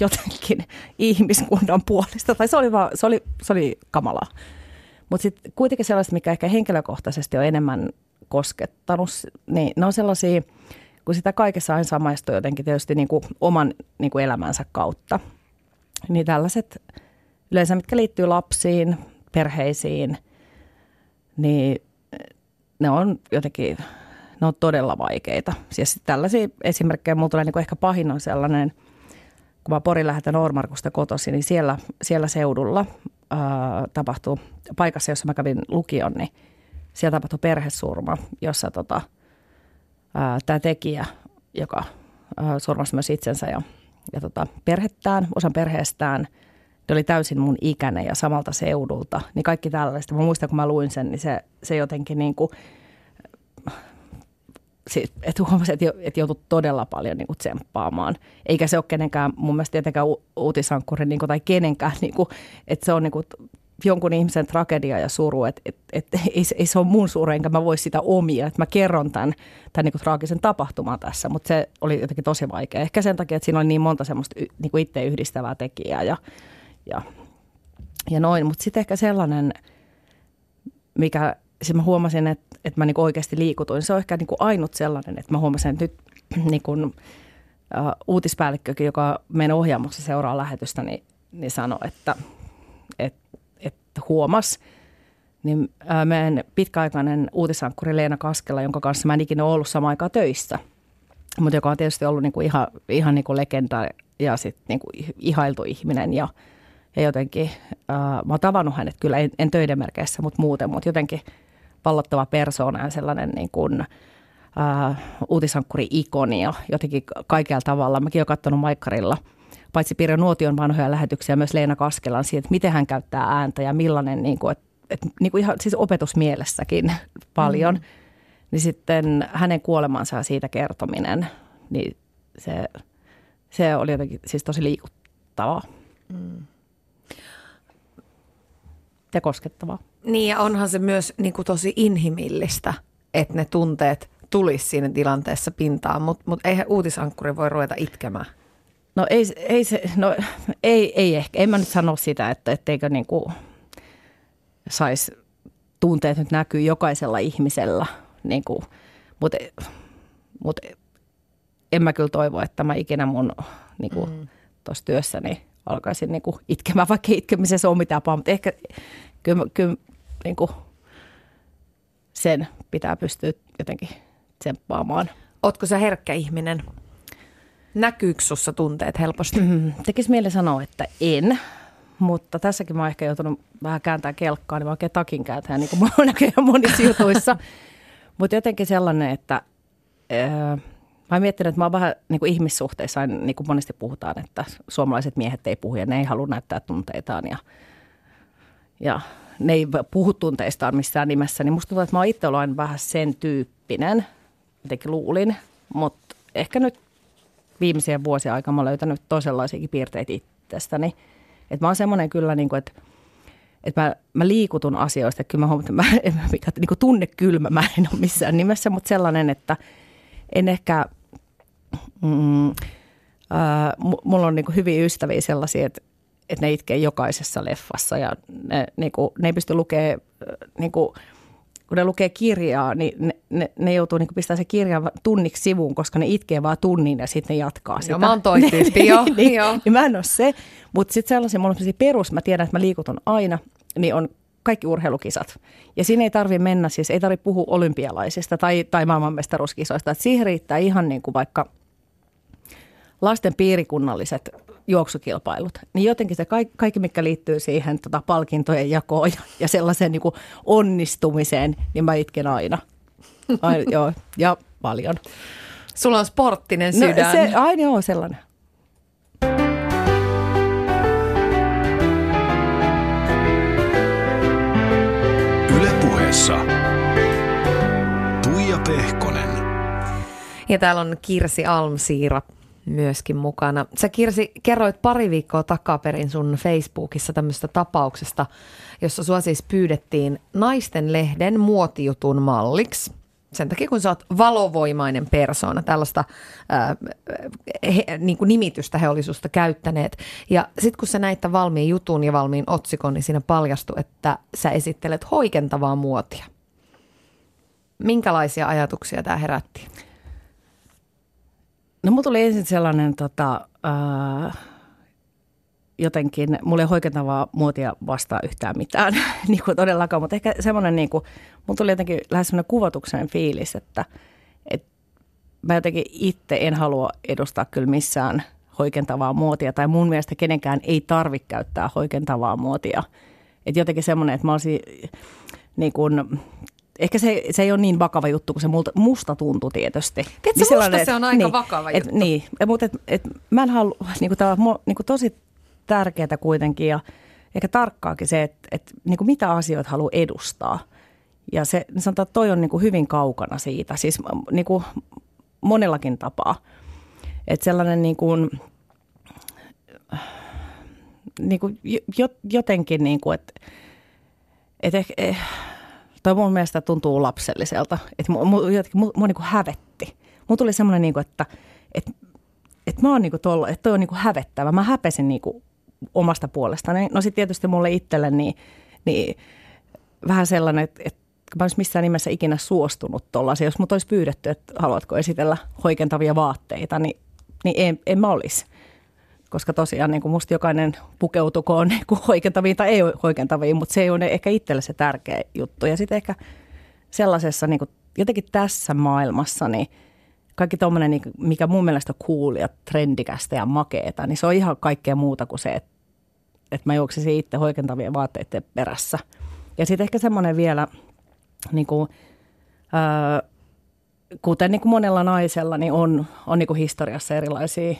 S2: jotenkin ihmiskunnan puolesta. Tai se oli, vaan, se oli, se oli kamalaa. Mutta sitten kuitenkin sellaista, mikä ehkä henkilökohtaisesti on enemmän koskettanut, niin ne on sellaisia – kun sitä kaikessa aina samaistuu jotenkin tietysti niin kuin oman niin kuin elämänsä kautta. Niin tällaiset yleensä, mitkä liittyy lapsiin, perheisiin, niin ne on jotenkin, ne on todella vaikeita. Siis tällaisia esimerkkejä, mulla tulee niin ehkä pahin on sellainen, kun mä Porin lähetän Noormarkusta kotosi, niin siellä, siellä seudulla ää, tapahtuu, paikassa, jossa mä kävin lukion, niin siellä tapahtui perhesurma, jossa tota – tämä tekijä, joka ää, surmasi myös itsensä ja, ja tota, perhettään, osan perheestään, ne oli täysin mun ikäinen ja samalta seudulta. Niin kaikki tällaista. Mä muistan, kun mä luin sen, niin se, se jotenkin niin kuin, että huomasin, että, että joutui todella paljon niin kuin tsemppaamaan. Eikä se ole kenenkään, mun mielestä tietenkään uutisankkuri niin kuin, tai kenenkään, niin kuin, että se on niin kuin, jonkun ihmisen tragedia ja suru, että et, et, ei, ei se ole mun suru, enkä mä voi sitä omia. Että mä kerron tämän, tämän niin kuin traagisen tapahtuman tässä, mutta se oli jotenkin tosi vaikea. Ehkä sen takia, että siinä oli niin monta semmoista niin kuin itse yhdistävää tekijää ja, ja, ja noin. Mutta sitten ehkä sellainen, mikä siis mä huomasin, että, että mä niin oikeasti liikutuin. Se on ehkä niin kuin ainut sellainen, että mä huomasin, että nyt niin kuin, uh, uutispäällikkökin, joka meidän ohjaamossa seuraa lähetystä, niin, niin sanoi, että, että huomas, niin meidän pitkäaikainen uutisankkuri Leena Kaskela, jonka kanssa mä en ikinä ollut samaan aikaan töissä, mutta joka on tietysti ollut niinku ihan, ihan niinku legenda ja sit niinku ihailtu ihminen ja, ja jotenkin, äh, mä oon tavannut hänet kyllä, en, en töiden merkeissä, mutta muuten, mutta jotenkin pallottava persoona ja sellainen niin kuin, äh, uutisankkuri-ikonia jotenkin kaikella tavalla. Mäkin olen katsonut Maikkarilla paitsi Pirjo Nuotion vanhoja lähetyksiä, myös Leena Kaskelan siitä, että miten hän käyttää ääntä ja millainen, niin kuin, että, että niin kuin ihan siis opetusmielessäkin paljon. Mm. Niin sitten hänen kuolemansa ja siitä kertominen, niin se, se oli jotenkin siis tosi liikuttavaa. Mm. Ja koskettavaa.
S1: Niin ja onhan se myös niin kuin tosi inhimillistä, että ne tunteet tulisi siinä tilanteessa pintaan, mutta mut eihän uutisankkuri voi ruveta itkemään.
S2: No ei, ei, se, no, ei, ei ehkä. En mä nyt sano sitä, että etteikö niin kuin saisi tunteet nyt näkyy jokaisella ihmisellä. Niin kuin, mutta, mutta en mä kyllä toivo, että mä ikinä mun niin kuin, mm. tuossa työssäni alkaisin niin kuin itkemään, vaikka itkemisessä on mitään pahaa, mutta ehkä kyllä, kyllä niin kuin sen pitää pystyä jotenkin tsemppaamaan.
S1: Ootko sä herkkä ihminen? Näkyykö sussa tunteet helposti? Mm,
S2: tekisi mieli sanoa, että en. Mutta tässäkin mä oon ehkä joutunut vähän kääntää kelkkaa, niin mä oikein takin kääntää, niin kuin mä näköjään monissa jutuissa. Mutta jotenkin sellainen, että ää, mä oon miettinyt, että mä oon vähän niin kuin ihmissuhteissa, niin kuin monesti puhutaan, että suomalaiset miehet ei puhu ja ne ei halua näyttää tunteitaan ja, ja ne ei puhu tunteistaan missään nimessä. Niin musta tuntuu, että mä oon itse ollut vähän sen tyyppinen, jotenkin luulin, mutta ehkä nyt viimeisien vuosien aikana mä oon löytänyt toisenlaisiakin piirteitä itsestäni. Että mä oon semmoinen kyllä, niin kuin, että, että mä, mä liikutun asioista. Että kyllä mä huomaan, että mä, mikä, niin kuin tunne kylmä mä en ole missään nimessä, mutta sellainen, että en ehkä, mm, äh, mulla on niin kuin hyviä ystäviä sellaisia, että, että ne itkee jokaisessa leffassa ja ne, niin kuin, ne ei pysty lukemaan niin kuin, kun ne lukee kirjaa, niin ne, ne, ne joutuu niin pistämään se kirjan tunniksi sivuun, koska ne itkee vaan tunnin ja sitten ne jatkaa sitä.
S1: Joo, mä oon toi tyyppi, joo.
S2: niin, joo. niin mä en ole se, mutta sitten sellaisia, mulla on perus, mä tiedän, että mä liikutun aina, niin on kaikki urheilukisat. Ja siinä ei tarvi mennä, siis ei tarvitse puhua olympialaisista tai, tai maailmanmestaruuskisoista. Että siihen riittää ihan niin kuin vaikka lasten piirikunnalliset juoksukilpailut, niin jotenkin se kaikki, kaikki mikä liittyy siihen tota, palkintojen jakoon ja, ja sellaiseen niin kuin onnistumiseen, niin mä itken aina. aina joo, ja paljon.
S1: Sulla on sporttinen no, sydän.
S2: No, se, aina joo, sellainen.
S3: Ylepuheessa Tuija Pehkonen.
S1: Ja täällä on Kirsi Almsiira myöskin mukana. Sä Kirsi kerroit pari viikkoa takaperin sun Facebookissa tämmöistä tapauksesta, jossa sua siis pyydettiin naisten lehden muotijutun malliksi. Sen takia, kun sä oot valovoimainen persoona, tällaista ää, he, niin kuin nimitystä he oli susta käyttäneet. Ja sitten kun sä näit valmiin jutun ja valmiin otsikon, niin siinä paljastui, että sä esittelet hoikentavaa muotia. Minkälaisia ajatuksia tämä herätti?
S2: No mulla tuli ensin sellainen tota, äh, jotenkin, mulla ei hoikentavaa muotia vastaa yhtään mitään niin kuin todellakaan, mutta ehkä semmoinen, niin kuin, mulla tuli jotenkin lähes semmoinen kuvatuksen fiilis, että, että mä jotenkin itse en halua edustaa kyllä missään hoikentavaa muotia tai mun mielestä kenenkään ei tarvitse käyttää hoikentavaa muotia. Että jotenkin semmoinen, että mä olisin niin kuin, ehkä se, se ei ole niin vakava juttu kuin se multa, musta tuntui tietysti.
S1: Tiedätkö, niin musta se on aika
S2: niin,
S1: vakava
S2: et,
S1: juttu.
S2: Niin, mutta et, et, mä en halua, niin kuin tämä on niin kuin tosi tärkeää kuitenkin ja ehkä tarkkaakin se, että, että niin kuin mitä asioita haluaa edustaa. Ja se, niin sanotaan, että toi on niin kuin hyvin kaukana siitä, siis niin kuin monellakin tapaa. Että sellainen niin kuin, niin kuin jotenkin, niin kuin, että, että ehkä, eh, toi mun mielestä tuntuu lapselliselta. Että mua, mua, mua, mua niin kuin hävetti. Mulla tuli semmoinen, niin kuin, että, että, että mä oon niin kuin tuolla, että toi on niin kuin hävettävä. Mä häpesin niin kuin omasta puolestani. No sitten tietysti mulle itselle niin, niin vähän sellainen, että, että mä olisi missään nimessä ikinä suostunut tuollaisiin. Jos mut olisi pyydetty, että haluatko esitellä hoikentavia vaatteita, niin, niin en, en mä olisi koska tosiaan niin kuin musta jokainen pukeutukoon niin kuin hoikentaviin tai ei hoikentaviin, mutta se ei ole ehkä itselle se tärkeä juttu. Ja sitten ehkä sellaisessa niin kuin, jotenkin tässä maailmassa, niin kaikki tuommoinen, niin, mikä mun mielestä on cool ja trendikästä ja makeeta, niin se on ihan kaikkea muuta kuin se, että, että mä juoksisin itse hoikentavien vaatteiden perässä. Ja sitten ehkä semmoinen vielä, niin kuin, öö, kuten niin kuin monella naisella, niin on, on niin kuin historiassa erilaisia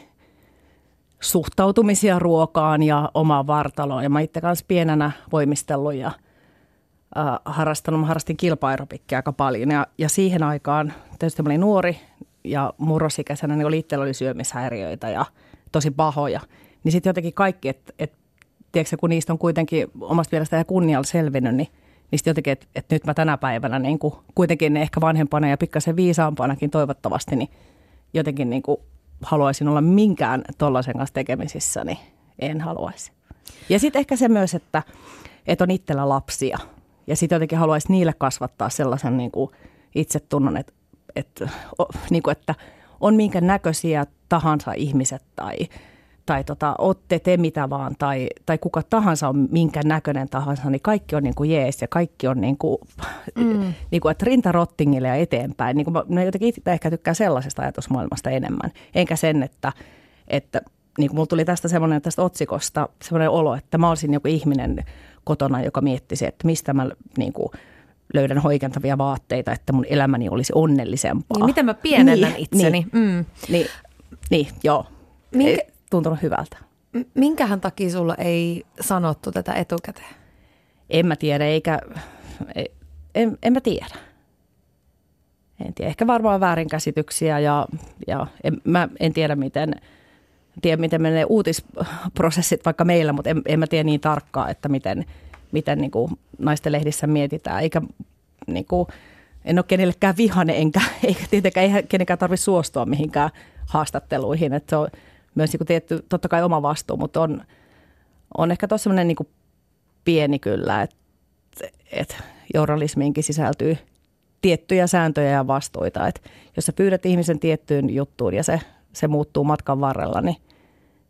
S2: suhtautumisia ruokaan ja omaan vartaloon. Ja mä itse kanssa pienenä voimistellut ja äh, harrastanut. Mä harrastin kilpaeropikkia aika paljon ja, ja siihen aikaan, tietysti mä olin nuori ja murrosikäisenä, niin oli itsellä oli syömishäiriöitä ja tosi pahoja. Niin sitten jotenkin kaikki, että et, tiedätkö, kun niistä on kuitenkin omasta mielestä ja kunnialla selvinnyt, niin niistä jotenkin, että et nyt mä tänä päivänä niin kuin, kuitenkin ehkä vanhempana ja pikkasen viisaampanakin toivottavasti, niin jotenkin niin kuin haluaisin olla minkään tollaisen kanssa tekemisissä, niin en haluaisi. Ja sitten ehkä se myös, että, että on itsellä lapsia. Ja sitten jotenkin haluaisi niille kasvattaa sellaisen niin kuin itsetunnon, että, että, niin kuin, että on minkä näköisiä tahansa ihmiset tai, tai tota, otte te mitä vaan tai, tai kuka tahansa on minkä näköinen tahansa, niin kaikki on niin kuin jees ja kaikki on niin kuin, mm. niin kuin, että rinta rottingille ja eteenpäin. Niin kuin mä, mä jotenkin itse ehkä tykkään sellaisesta ajatusmaailmasta enemmän. Enkä sen, että, että niin kuin mulla tuli tästä semmoinen tästä otsikosta semmoinen olo, että mä olisin joku ihminen kotona, joka miettisi, että mistä mä niin kuin, löydän hoikentavia vaatteita, että mun elämäni olisi onnellisempaa.
S1: Niin, miten mä pienennän niin, itseni.
S2: Niin, mm. niin, niin joo. Minkä, tuntunut hyvältä.
S1: Minkähän takia sulla ei sanottu tätä etukäteen?
S2: En mä tiedä, eikä, en, en mä tiedä. En tiedä, ehkä varmaan väärinkäsityksiä ja, ja en, mä en tiedä miten, tiedä miten menee uutisprosessit vaikka meillä, mutta en, en mä tiedä niin tarkkaan, että miten, miten niin kuin naisten lehdissä mietitään. Eikä niin kuin, en ole kenellekään vihane, enkä, eikä tietenkään kenenkään tarvitse suostua mihinkään haastatteluihin. Että se on, myös niin kuin tietty, totta kai oma vastuu, mutta on, on ehkä tuossa sellainen niin pieni kyllä, että, että journalismiinkin sisältyy tiettyjä sääntöjä ja vastuita. Että jos sä pyydät ihmisen tiettyyn juttuun ja se, se muuttuu matkan varrella, niin,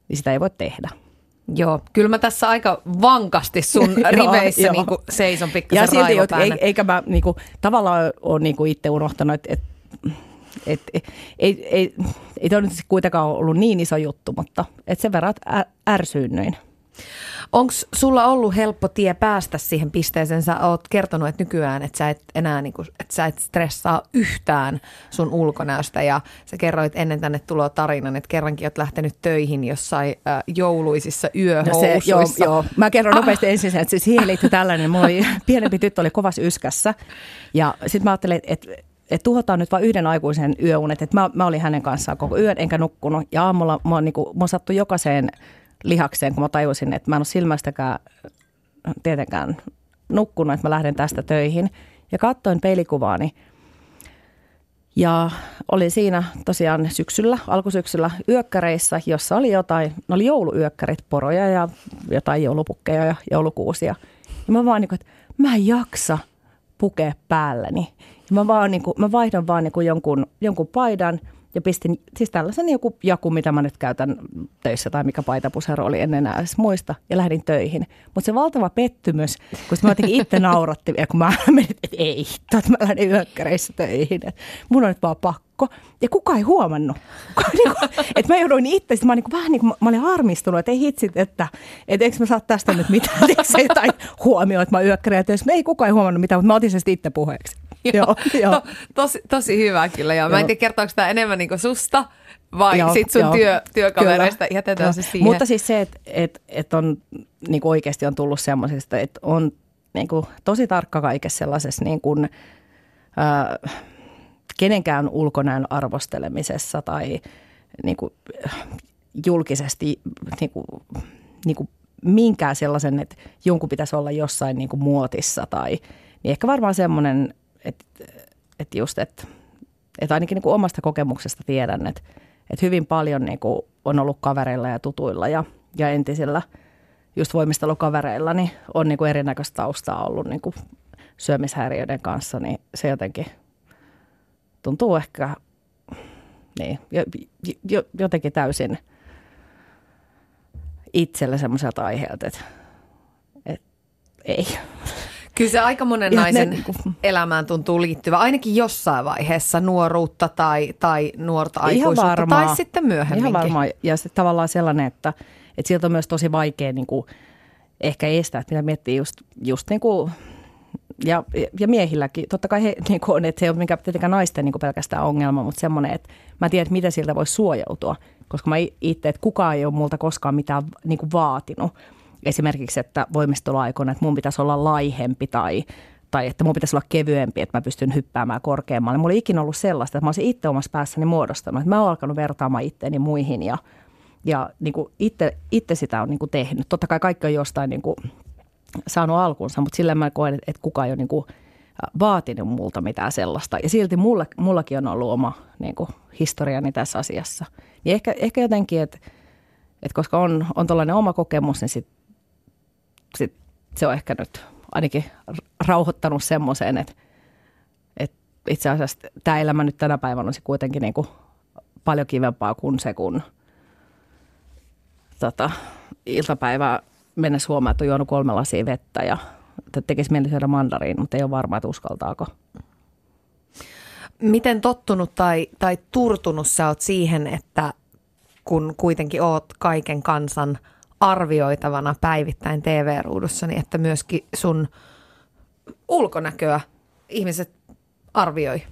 S2: niin sitä ei voi tehdä.
S1: Joo, kyllä mä tässä aika vankasti sun riveissä niin kuin seison pikkasen Ja silti,
S2: ei, eikä mä niin kuin, tavallaan ole niin kuin itse unohtanut, että, että et, ei, ei, ei, ei tämä nyt kuitenkaan ollut niin iso juttu, mutta et sen verran ärsyynnyin.
S1: Onko sulla ollut helppo tie päästä siihen pisteeseen? Sä oot kertonut, että nykyään, että sä et enää niinku, että sä et stressaa yhtään sun ulkonäöstä ja sä kerroit ennen tänne tuloa tarinan, että kerrankin oot lähtenyt töihin jossain äh, jouluisissa yöhousuissa. No se,
S2: joo, joo, mä kerron ah. nopeasti ensin sen, että siis siihen liittyy tällainen, mulla oli, pienempi tyttö oli kovassa yskässä ja sitten mä ajattelin, että että tuhotaan nyt vain yhden aikuisen yöunet. Että mä, mä olin hänen kanssaan koko yön enkä nukkunut. Ja aamulla mä, niinku, mä sattui jokaiseen lihakseen, kun mä tajusin, että mä en ole silmästäkään tietenkään nukkunut, että mä lähden tästä töihin. Ja katsoin peilikuvaani. Ja olin siinä tosiaan syksyllä, alkusyksyllä yökkäreissä, jossa oli jotain, ne oli jouluyökkärit, poroja ja jotain joulupukkeja ja joulukuusia. Ja mä vaan niin kuin, että mä en jaksa pukea päälleni. Mä, vaan, niin kuin, mä vaihdan vaan niin kuin jonkun, jonkun paidan ja pistin siis tällaisen joku jaku, mitä mä nyt käytän töissä tai mikä paitapusero oli, en enää edes muista, ja lähdin töihin. Mutta se valtava pettymys, kun mä jotenkin itse nauratti, ja kun mä menin, että ei, että mä lähdin yökkäreissä töihin, että mun on nyt vaan pakko. Ja kukaan ei huomannut. Niinku, että mä jouduin itse, mä, niin vähän niin kuin, mä olin harmistunut, että ei hitsit, että, että eikö mä saa tästä nyt mitään, että jotain huomioon, että mä yökkäreillä töissä. Ei kukaan ei huomannut mitään, mutta mä otin sen itse puheeksi
S1: joo, joo. To, tosi, tosi hyvä kyllä. Joo. Mä en tiedä, kertooko tämä enemmän niin susta vai joo, sit sun joo. Työ, työkavereista. Kyllä. Jätetään se siihen.
S2: Mutta siis se, että et, et on niin kuin oikeasti on tullut semmoisesta, että on niin kuin, tosi tarkka kaikessa sellaisessa niin kuin, äh, kenenkään ulkonäön arvostelemisessa tai niin kuin, julkisesti niin kuin, niin kuin minkään sellaisen, että jonkun pitäisi olla jossain niin kuin muotissa tai niin ehkä varmaan semmoinen että et just, että et ainakin niin kuin omasta kokemuksesta tiedän, että et hyvin paljon niin kuin on ollut kavereilla ja tutuilla ja, ja entisillä just voimistelukavereilla, niin on niin kuin erinäköistä taustaa ollut niin kuin syömishäiriöiden kanssa, niin se jotenkin tuntuu ehkä niin, jo, jo, jotenkin täysin itselle semmoiselta aiheelta, että, että ei.
S1: Kyllä se aika monen ja naisen ne, niin elämään tuntuu liittyvä, ainakin jossain vaiheessa nuoruutta tai, tai nuorta aikuisuutta varmaa, tai sitten myöhemmin.
S2: Ihan varmaan. Ja sitten tavallaan sellainen, että, että sieltä on myös tosi vaikea niin kuin, ehkä estää, että mitä miettii just, just niin kuin ja, ja miehilläkin, totta kai he niin on, että se ei ole mikään tietenkään naisten niin pelkästään ongelma, mutta semmoinen, että mä tiedän, miten siltä voisi suojautua, koska mä itse, että kukaan ei ole multa koskaan mitään niin kuin vaatinut. Esimerkiksi, että voimisteluaikoina, että mun pitäisi olla laihempi tai, tai että mun pitäisi olla kevyempi, että mä pystyn hyppäämään korkeammalle. Mulla ei ikinä ollut sellaista, että mä olisin itse omassa päässäni muodostanut, että mä oon alkanut vertaamaan itteeni muihin ja, ja niin kuin itse, itse sitä on niin kuin tehnyt. Totta kai kaikki on jostain niin kuin saanut alkunsa, mutta sillä mä koen, että kukaan ei ole niin kuin vaatinut multa mitään sellaista. Ja silti mulla, mullakin on ollut oma niin kuin historiani tässä asiassa. Niin ehkä, ehkä jotenkin, että, että koska on, on tällainen oma kokemus, niin sit, sit se on ehkä nyt ainakin rauhoittanut semmoiseen, että, että itse asiassa tämä elämä nyt tänä päivänä on se kuitenkin niin kuin paljon kivempaa kuin se, kun tota, iltapäivää mennessä huomaa, että on juonut kolme lasia vettä ja että tekisi mieli syödä mandariin, mutta ei ole varma, että uskaltaako.
S1: Miten tottunut tai, tai turtunut sä oot siihen, että kun kuitenkin oot kaiken kansan arvioitavana päivittäin TV-ruudussa, niin että myöskin sun ulkonäköä ihmiset arvioi?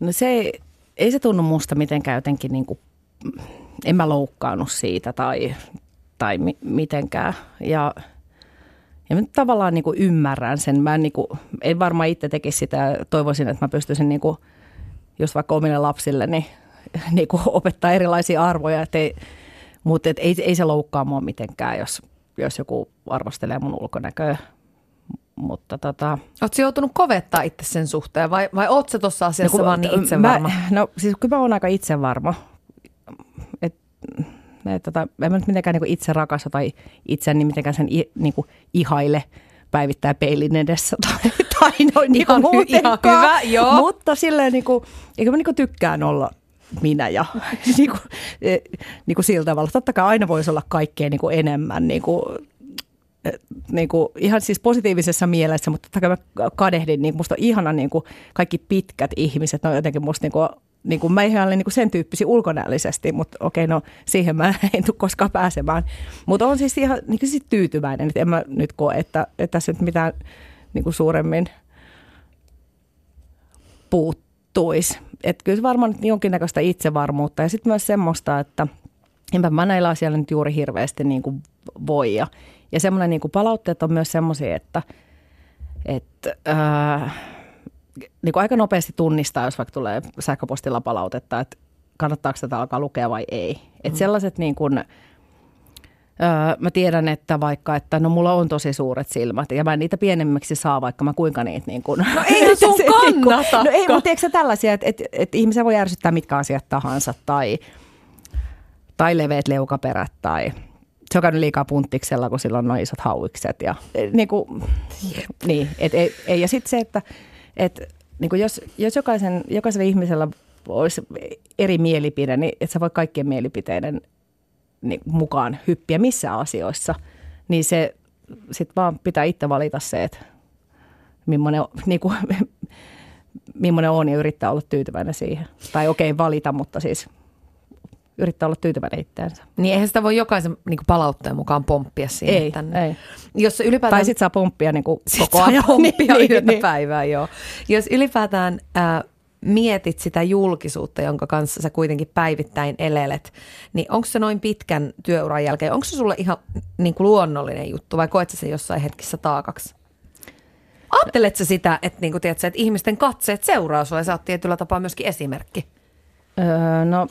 S2: No se ei, ei se tunnu musta mitenkään jotenkin niin kuin, en mä loukkaannut siitä tai, tai mi- mitenkään. Ja, ja mä tavallaan niin kuin ymmärrän sen. Mä en, niin kuin, en varmaan itse tekisi sitä. Toivoisin, että mä pystyisin niin kuin, just vaikka omille lapsille niin, niin kuin opettaa erilaisia arvoja. Et ei, mutta et ei, ei se loukkaa mua mitenkään, jos, jos joku arvostelee mun ulkonäköä. Mutta tota...
S1: Oletko joutunut kovettaa itse sen suhteen vai, vai se tuossa asiassa no, vaan niin itsevarma?
S2: Mä, no siis kyllä mä oon aika itsevarma. Tota, en mä nyt mitenkään niin itse rakasta tai itseäni mitenkään sen i, niin kuin ihaile päivittää peilin edessä tai, tai noin niin
S1: ihan, hy, ihan hyvä, joo.
S2: Mutta silleen niin kuin, eikö mä niin kuin tykkään olla minä ja niin kuin, e, niin kuin sillä tavalla. Totta kai aina voisi olla kaikkea niin kuin enemmän niin kuin, e, niin kuin, ihan siis positiivisessa mielessä, mutta totta kai mä kadehdin, niin kuin musta on ihana niin kuin kaikki pitkät ihmiset, ne on jotenkin musta niin kuin, niin kuin mä ihan olen niin kuin sen tyyppisiä ulkonäöllisesti, mutta okei, no siihen mä en tule koskaan pääsemään. Mutta on siis ihan niin kuin sit tyytyväinen, että en mä nyt koe, että, että tässä nyt mitään niin kuin suuremmin puuttuisi. Että kyllä varmaan jonkinnäköistä itsevarmuutta ja sitten myös semmoista, että enpä mä näillä asioilla nyt juuri hirveästi niin kuin voi. Ja, ja semmoinen niin kuin palautteet on myös semmoisia, että, että äh, niin kuin aika nopeasti tunnistaa, jos vaikka tulee sähköpostilla palautetta, että kannattaako tätä alkaa lukea vai ei. Mm. sellaiset niin kuin, Öö, mä tiedän, että vaikka, että no mulla on tosi suuret silmät ja mä en niitä pienemmiksi saa, vaikka mä kuinka niitä niin kuin...
S1: No ei sun kannata.
S2: no ei, mutta tiedätkö tällaisia, että, että, että ihmisiä voi ärsyttää mitkä asiat tahansa tai, tai leveät leukaperät tai se on käynyt liikaa punttiksella, kun sillä on noin isot hauikset ja niin kuin, niin, et, ei, ei, ja sitten se, että et, niin kuin jos, jos jokaisen, jokaisella ihmisellä olisi eri mielipide, niin että sä voi kaikkien mielipiteiden niin, mukaan hyppiä missä asioissa, niin se sitten vaan pitää itse valita se, että millainen, niin kuin, millainen on ja yrittää olla tyytyväinen siihen. Tai okei, okay, valita, mutta siis yrittää olla tyytyväinen itteensä.
S1: Niin eihän sitä voi jokaisen niin kuin palautteen mukaan pomppia siihen.
S2: Ei,
S1: tänne.
S2: ei.
S1: Jos ylipäätään...
S2: Tai sitten saa pomppia niin kuin
S1: koko ajan. pomppia niin, yhtä niin. päivää, joo. Jos ylipäätään äh, mietit sitä julkisuutta, jonka kanssa sä kuitenkin päivittäin elelet, niin onko se noin pitkän työuran jälkeen, onko se sulle ihan niin kuin luonnollinen juttu vai koet sä sen jossain hetkissä taakaksi? Ajatteletko sitä, että, niin kuin, tiedätkö, että ihmisten katseet seuraa sua ja sä oot tietyllä tapaa myöskin esimerkki?
S2: Öö, no,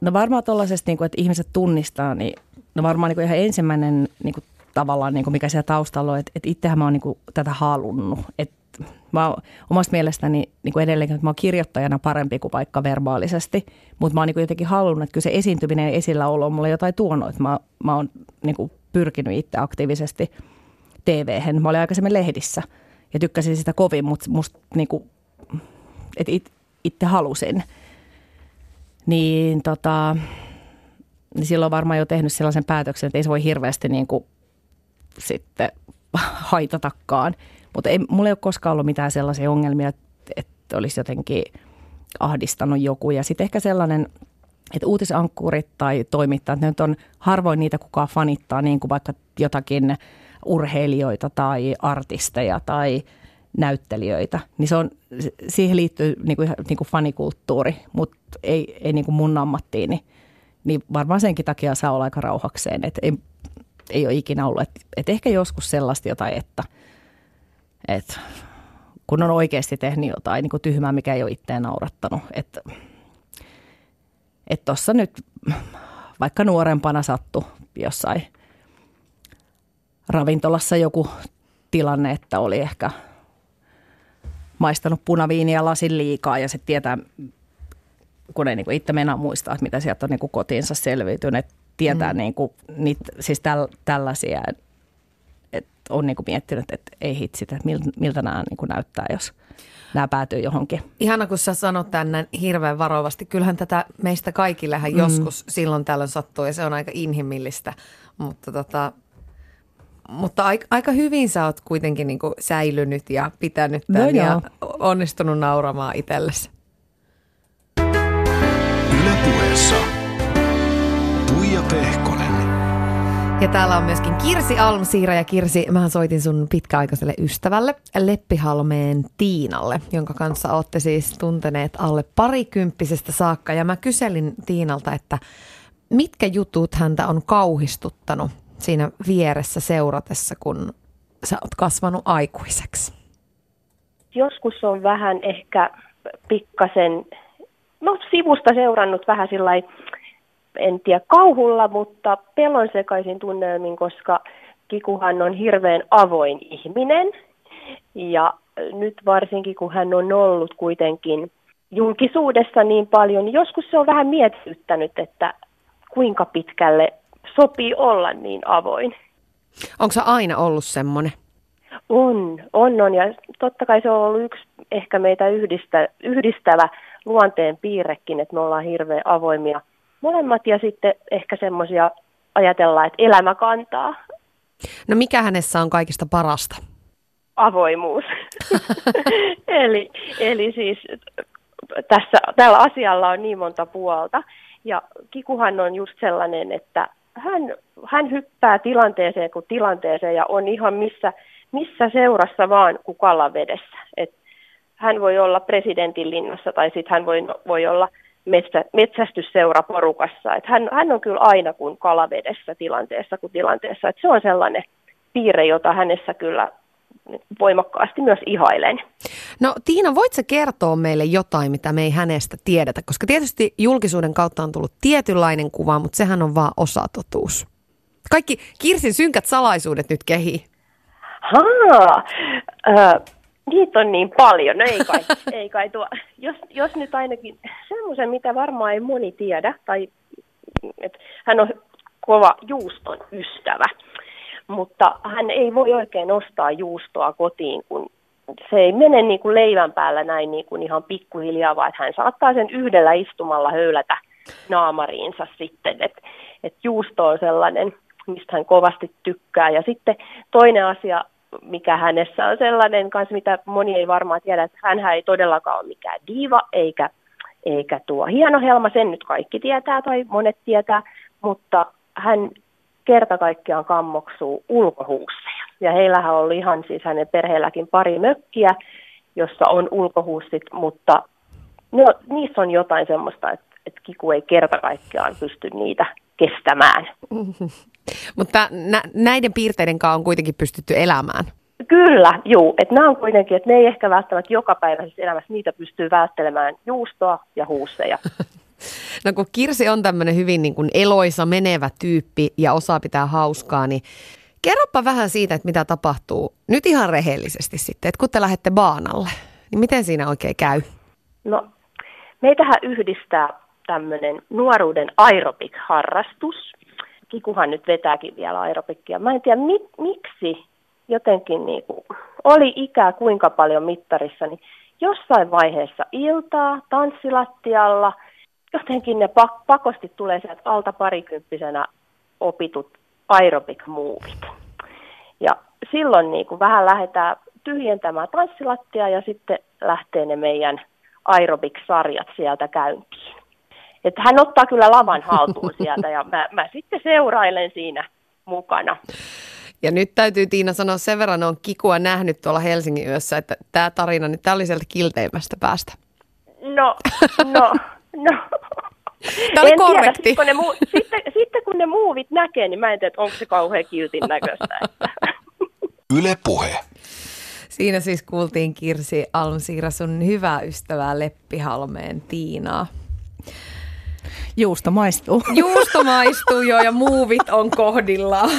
S2: no varmaan tuollaisesta, niin että ihmiset tunnistaa, niin no varmaan niin kuin ihan ensimmäinen niin kuin tavallaan, niin kuin mikä siellä taustalla on, että, että itsehän mä oon niin kuin tätä halunnut. Että mä oon omasta mielestäni niin kuin edelleenkin, että mä oon kirjoittajana parempi kuin vaikka verbaalisesti, mutta mä oon niin kuin jotenkin halunnut, että kyllä se esiintyminen ja esilläolo on mulle jotain tuonut, että mä, mä oon niin kuin pyrkinyt itse aktiivisesti TV-hen. Mä olin aikaisemmin lehdissä ja tykkäsin sitä kovin, mutta musta niin kuin, että it, itse halusin. Niin tota, niin silloin varmaan jo tehnyt sellaisen päätöksen, että ei se voi hirveästi niin kuin sitten haitatakaan. Mutta ei, mulla ei ole koskaan ollut mitään sellaisia ongelmia, että, että olisi jotenkin ahdistanut joku. Ja sitten ehkä sellainen, että uutisankkurit tai toimittajat, ne on harvoin niitä kukaan fanittaa, niin kuin vaikka jotakin urheilijoita tai artisteja tai näyttelijöitä, niin se on, siihen liittyy niin kuin, niin kuin fanikulttuuri, mutta ei, ei niin kuin mun ammattiin, niin, varmaan senkin takia saa olla aika rauhakseen, että ei, ei ole ikinä ollut, että, että ehkä joskus sellaista jotain, että, että kun on oikeasti tehnyt jotain niin kuin tyhmää, mikä ei ole itseään naurattanut, että tuossa nyt vaikka nuorempana sattu jossain ravintolassa joku tilanne, että oli ehkä maistanut punaviiniä lasin liikaa ja se tietää, kun ei niin itse meinaa muistaa, että mitä sieltä on niin kotiinsa selviytynyt, tietää mm. niin kuin, niitä, siis täl, tällaisia, että on niin kuin miettinyt, että ei hitsit, että miltä, miltä nämä niin kuin näyttää, jos nämä päätyy johonkin.
S1: Ihana, kun sä sanot tänne hirveän varovasti. Kyllähän tätä meistä kaikillehän mm. joskus silloin tällöin sattuu ja se on aika inhimillistä, mutta tota, mutta aika, aika hyvin sä oot kuitenkin niin kuin säilynyt ja pitänyt tämän no ja onnistunut nauramaan itsellesi.
S3: Ylepuheessa Tuija Pehkonen.
S1: Ja täällä on myöskin Kirsi Almsiira ja Kirsi, mä soitin sun pitkäaikaiselle ystävälle Leppihalmeen Tiinalle, jonka kanssa olette siis tunteneet alle parikymppisestä saakka. Ja mä kyselin Tiinalta, että mitkä jutut häntä on kauhistuttanut siinä vieressä seuratessa, kun sä oot kasvanut aikuiseksi?
S5: Joskus on vähän ehkä pikkasen, no sivusta seurannut vähän sillä en tiedä kauhulla, mutta pelon sekaisin tunnelmin, koska Kikuhan on hirveän avoin ihminen. Ja nyt varsinkin, kun hän on ollut kuitenkin julkisuudessa niin paljon, niin joskus se on vähän mietityttänyt, että kuinka pitkälle sopii olla niin avoin.
S1: Onko se aina ollut semmoinen?
S5: On, on, on. Ja totta kai se on ollut yksi ehkä meitä yhdistä, yhdistävä luonteen piirrekin, että me ollaan hirveän avoimia molemmat ja sitten ehkä semmoisia ajatellaan, että elämä kantaa.
S1: No mikä hänessä on kaikista parasta?
S5: Avoimuus. eli, eli siis tässä, tällä asialla on niin monta puolta. Ja Kikuhan on just sellainen, että hän, hän hyppää tilanteeseen kuin tilanteeseen ja on ihan missä, missä seurassa vaan kuin vedessä. Et hän voi olla presidentin linnassa tai sitten hän voi, voi olla metsä, metsästysseuraporukassa. Et hän, hän on kyllä aina kuin kalavedessä tilanteessa kuin tilanteessa. Et se on sellainen piirre, jota hänessä kyllä voimakkaasti myös ihailen.
S1: No Tiina, voit sä kertoa meille jotain, mitä me ei hänestä tiedetä? Koska tietysti julkisuuden kautta on tullut tietynlainen kuva, mutta sehän on vaan osatotuus. Kaikki Kirsin synkät salaisuudet nyt kehii.
S5: Haa, äh, niitä on niin paljon. No ei kai, ei kai tuo. Jos, jos nyt ainakin semmoisen, mitä varmaan ei moni tiedä, tai että hän on kova juuston ystävä mutta hän ei voi oikein ostaa juustoa kotiin, kun se ei mene niin kuin leivän päällä näin niin kuin ihan pikkuhiljaa, vaan hän saattaa sen yhdellä istumalla höylätä naamariinsa sitten. että et juusto on sellainen, mistä hän kovasti tykkää. Ja sitten toinen asia, mikä hänessä on sellainen kanssa, mitä moni ei varmaan tiedä, että hän ei todellakaan ole mikään diiva eikä, eikä tuo hieno helma, sen nyt kaikki tietää tai monet tietää, mutta hän kerta kaikkiaan kammoksuu ulkohuusseja. Ja heillähän oli ihan siis hänen perheelläkin pari mökkiä, jossa on ulkohuussit, mutta no, niissä on jotain semmoista, että, että Kiku ei kerta kaikkiaan pysty niitä kestämään.
S1: Mutta nä- näiden piirteiden kanssa on kuitenkin pystytty elämään.
S5: Kyllä, juu. Että nämä on kuitenkin, että ne ei ehkä välttämättä jokapäiväisessä elämässä, niitä pystyy välttelemään juustoa ja huusseja.
S1: No kun Kirsi on tämmöinen hyvin niin kuin eloisa, menevä tyyppi ja osaa pitää hauskaa, niin kerropa vähän siitä, että mitä tapahtuu nyt ihan rehellisesti sitten, että kun te lähdette baanalle, niin miten siinä oikein käy?
S5: No, meitähän yhdistää tämmöinen nuoruuden aerobik-harrastus. Kikuhan nyt vetääkin vielä aerobikkia. Mä en tiedä, mi- miksi jotenkin niin kuin, oli ikää kuinka paljon mittarissa, niin jossain vaiheessa iltaa tanssilattialla – jotenkin ne pak- pakosti tulee sieltä alta parikymppisenä opitut aerobic movit. Ja silloin niin kuin vähän lähdetään tyhjentämään tanssilattia ja sitten lähtee ne meidän aerobic-sarjat sieltä käyntiin. Että hän ottaa kyllä lavan haltuun sieltä ja mä, mä sitten seurailen siinä mukana.
S1: Ja nyt täytyy Tiina sanoa sen verran, on Kikua nähnyt tuolla Helsingin yössä, että tämä tarina, niin tämä oli sieltä kilteimmästä päästä.
S5: No, no, no.
S1: Tämä oli
S5: En
S1: korrekti.
S5: Tiedä, kun ne muu, sitten, sitten kun ne muuvit näkee, niin mä en tiedä, että onko se kauhean kiltin näköistä. Että.
S3: Yle Puhe.
S1: Siinä siis kuultiin Kirsi Almsiira sun hyvää ystävää Leppihalmeen Tiinaa.
S2: Juusto maistuu.
S1: Juusto maistuu jo ja muuvit on kohdillaan.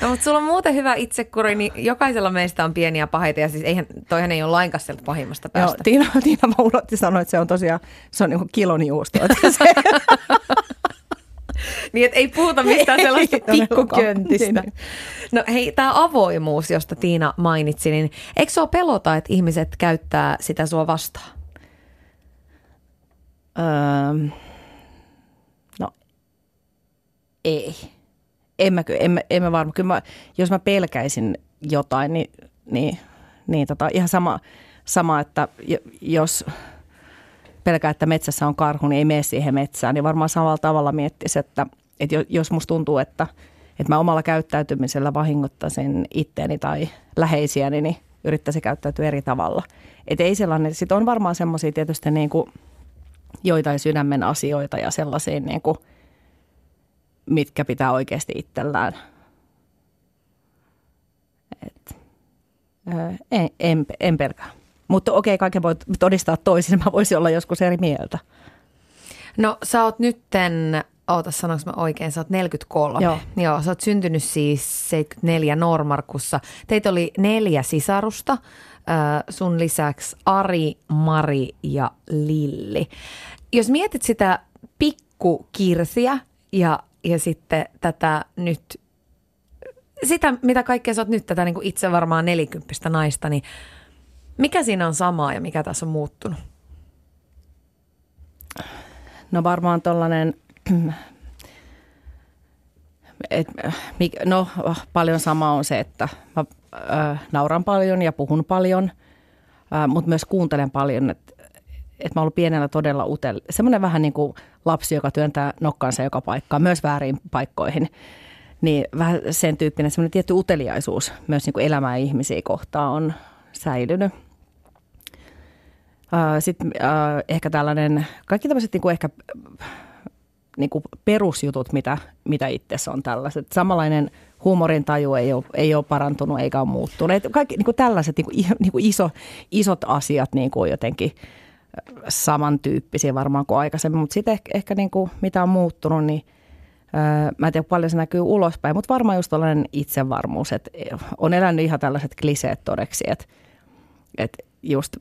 S1: No mutta sulla on muuten hyvä itsekuri, niin jokaisella meistä on pieniä paheita ja siis eihän, toihan ei ole lainkaan sieltä pahimmasta
S2: Joo,
S1: päästä.
S2: Tiina, Tiina vaan unohti sanoa, että se on tosiaan se on niin kilon juustoa.
S1: Niin, että ei puhuta mistään sellaista pikkuköntistä. No hei, tämä avoimuus, josta Tiina mainitsi, niin eikö sua pelota, että ihmiset käyttää sitä sua vastaan?
S2: öö, no ei. En mä, en mä, en mä varma. Kyllä mä, jos mä pelkäisin jotain, niin, niin, niin tota, ihan sama, sama, että jo- jos pelkää, että metsässä on karhu, niin ei mene siihen metsään. Niin varmaan samalla tavalla miettisi, että, että jo- jos musta tuntuu, että, että mä omalla käyttäytymisellä vahingottaisin itteeni tai läheisiäni, niin yrittäisi käyttäytyä eri tavalla. Että ei sellainen, sit on varmaan semmoisia tietysti niin kuin joitain sydämen asioita ja sellaisia, niin kuin, mitkä pitää oikeasti itsellään. Et, ää, en, en, en pelkää. Mutta okei, kaiken voi todistaa toisin. Mä voisin olla joskus eri mieltä.
S1: No sä oot nytten, oota sanoinko mä oikein, sä oot 43.
S2: Joo.
S1: Joo, sä oot syntynyt siis 74 Normarkussa. Teitä oli neljä sisarusta, äh, sun lisäksi Ari, Mari ja Lilli. Jos mietit sitä pikkukirsiä ja, ja sitten tätä nyt, sitä mitä kaikkea sä oot nyt, tätä niin kuin itse varmaan nelikymppistä naista, niin mikä siinä on samaa ja mikä tässä on muuttunut?
S2: No varmaan mik- no paljon sama on se, että mä nauran paljon ja puhun paljon, mutta myös kuuntelen paljon, että et mä oon ollut pienellä todella utel. Semmoinen vähän niin kuin lapsi, joka työntää nokkansa joka paikkaan, myös väärin paikkoihin. Niin vähän sen tyyppinen semmoinen tietty uteliaisuus myös niin kuin elämää ihmisiä kohtaan on säilynyt. Sitten ehkä tällainen, kaikki tämmöiset niin kuin ehkä niin kuin perusjutut, mitä, mitä itsessä on tällaiset. Samanlainen huumorin taju ei ole, ei ole parantunut eikä ole muuttunut. Kaikki niin kuin tällaiset niin kuin, niin kuin iso, isot asiat niin kuin jotenkin samantyyppisiä varmaan kuin aikaisemmin. Mutta sitten ehkä, ehkä niin kuin, mitä on muuttunut, niin mä en tiedä paljon se näkyy ulospäin, mutta varmaan just tällainen itsevarmuus, että on elänyt ihan tällaiset kliseet todeksi, että, että just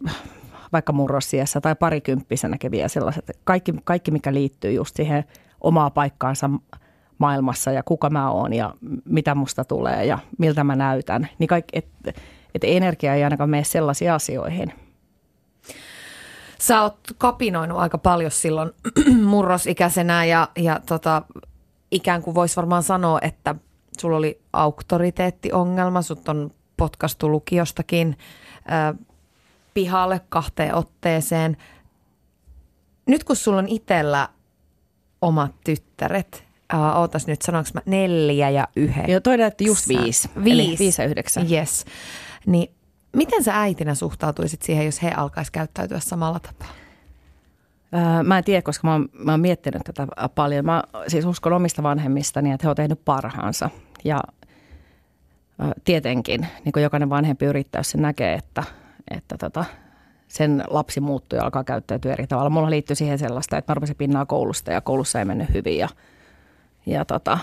S2: vaikka murrosiassa tai parikymppisenäkin vielä sellaiset, kaikki, kaikki mikä liittyy just siihen omaa paikkaansa maailmassa ja kuka mä oon ja mitä musta tulee ja miltä mä näytän, niin kaikki, että et energia ei ainakaan mene sellaisiin asioihin.
S1: Sä oot kapinoinut aika paljon silloin murrosikäisenä ja, ja tota, ikään kuin voisi varmaan sanoa, että sulla oli auktoriteettiongelma, sut on potkastu lukiostakin äh, pihalle kahteen otteeseen. Nyt kun sulla on itsellä omat tyttäret, äh, ootas nyt, sanoinko mä neljä ja yhdeksän?
S2: Ja toinen, että just viisi.
S1: Viisi.
S2: Eli viisi ja yhdeksän.
S1: Yes. Niin miten sä äitinä suhtautuisit siihen, jos he alkaisi käyttäytyä samalla tapaa?
S2: Öö, Mä en tiedä, koska mä oon, mä oon miettinyt tätä paljon. Mä siis uskon omista vanhemmistani, että he on tehnyt parhaansa. Ja tietenkin, niin kuin jokainen vanhempi yrittää, jos se näkee, että, että tota, sen lapsi muuttuu ja alkaa käyttäytyä eri tavalla. Mulla liittyy siihen sellaista, että mä rupesin pinnaa koulusta ja koulussa ei mennyt hyvin ja ja tota,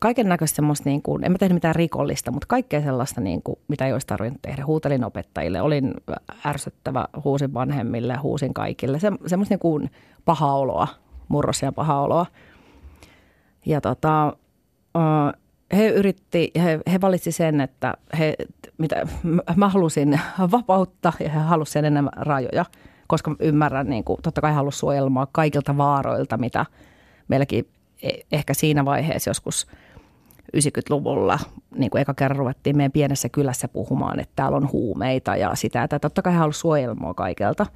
S2: kaiken näköistä semmoista, niin kuin, en mä tehnyt mitään rikollista, mutta kaikkea sellaista, niin kuin, mitä ei olisi tarvinnut tehdä. Huutelin opettajille, olin ärsyttävä, huusin vanhemmille, huusin kaikille. Se, semmoista niin kuin pahaa oloa, murrosia pahaa oloa. Ja tota, he yritti, he, he valitsi sen, että he, mitä, mä halusin vapautta ja he halusivat enemmän rajoja, koska ymmärrän, niin kuin, totta kai halusin suojelmaa kaikilta vaaroilta, mitä meilläkin ehkä siinä vaiheessa joskus 90-luvulla, niin kuin eka kerran ruvettiin meidän pienessä kylässä puhumaan, että täällä on huumeita ja sitä, että totta kai halusi suojelmaa kaikelta.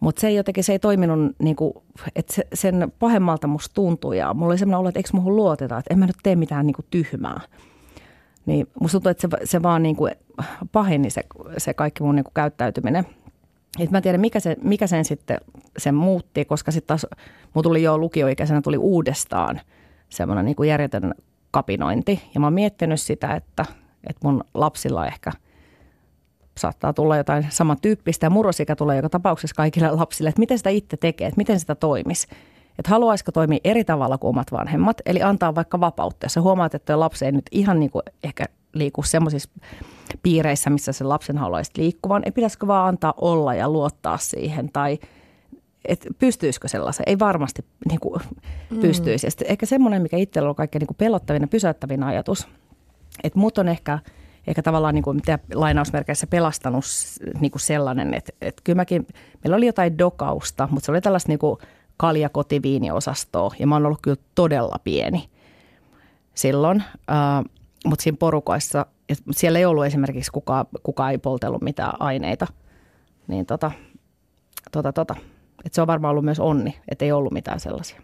S2: Mutta se ei jotenkin, se ei toiminut, niin kuin, että se, sen pahemmalta musta tuntui ja mulla oli sellainen olo, että eikö muuhun luoteta, että en mä nyt tee mitään niin kuin tyhmää. Niin musta tuntuu, että se, se vaan niin kuin paheni se, se kaikki mun niin kuin käyttäytyminen. Et mä en tiedä, mikä, se, mikä sen sitten sen muutti, koska sitten taas mun tuli jo lukioikäisenä tuli uudestaan semmoinen niin järjetön kapinointi. Ja mä oon miettinyt sitä, että, että mun lapsilla ehkä saattaa tulla jotain samantyyppistä ja murrosikä tulee joka tapauksessa kaikille lapsille, että miten sitä itse tekee, että miten sitä toimisi. Että haluaisiko toimia eri tavalla kuin omat vanhemmat, eli antaa vaikka vapautta. Jos sä huomaat, että lapsi ei nyt ihan niin kuin ehkä liiku semmoisissa piireissä, missä se lapsen haluaisi liikkuvan, ei pitäisikö vaan antaa olla ja luottaa siihen tai että pystyisikö sellaisen? Ei varmasti niin kuin, mm. pystyisi. Ja ehkä semmoinen, mikä itsellä on kaikkein niin pelottavin ja pysäyttävin ajatus, että mut on ehkä, ehkä tavallaan niin kuin, mitä lainausmerkeissä pelastanut niin kuin sellainen, että, että kyllä mäkin, meillä oli jotain dokausta, mutta se oli tällaista niin kuin kalja-kotiviiniosastoa ja mä oon ollut kyllä todella pieni silloin. Uh, mutta siinä porukoissa, siellä ei ollut esimerkiksi kukaan, kuka ei poltellut mitään aineita, niin tota, tota, tota. Et se on varmaan ollut myös onni, että ei ollut mitään sellaisia.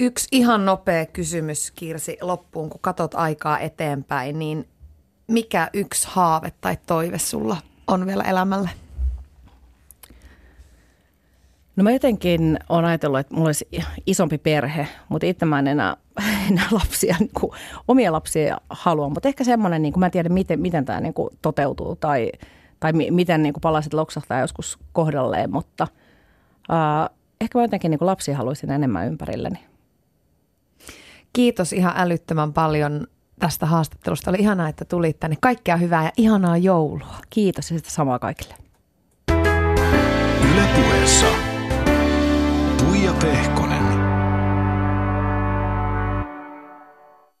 S1: Yksi ihan nopea kysymys, Kirsi, loppuun, kun katot aikaa eteenpäin, niin mikä yksi haave tai toive sulla on vielä elämälle?
S2: No mä jotenkin olen ajatellut, että mulla olisi isompi perhe, mutta itse mä en enää, enää lapsia, niin kuin, omia lapsia halua. Mutta ehkä semmoinen, niin kuin, mä en tiedä miten, miten tämä niin kuin, toteutuu tai, tai miten niin kuin, palasit loksahtaa joskus kohdalleen, mutta äh, ehkä mä jotenkin niin kuin, lapsia haluaisin enemmän ympärilleni.
S1: Kiitos ihan älyttömän paljon tästä haastattelusta. Oli ihanaa, että tulit tänne. Kaikkea hyvää ja ihanaa joulua.
S2: Kiitos ja sitä samaa kaikille.
S3: Yle puheessa. Tuija Pehkonen.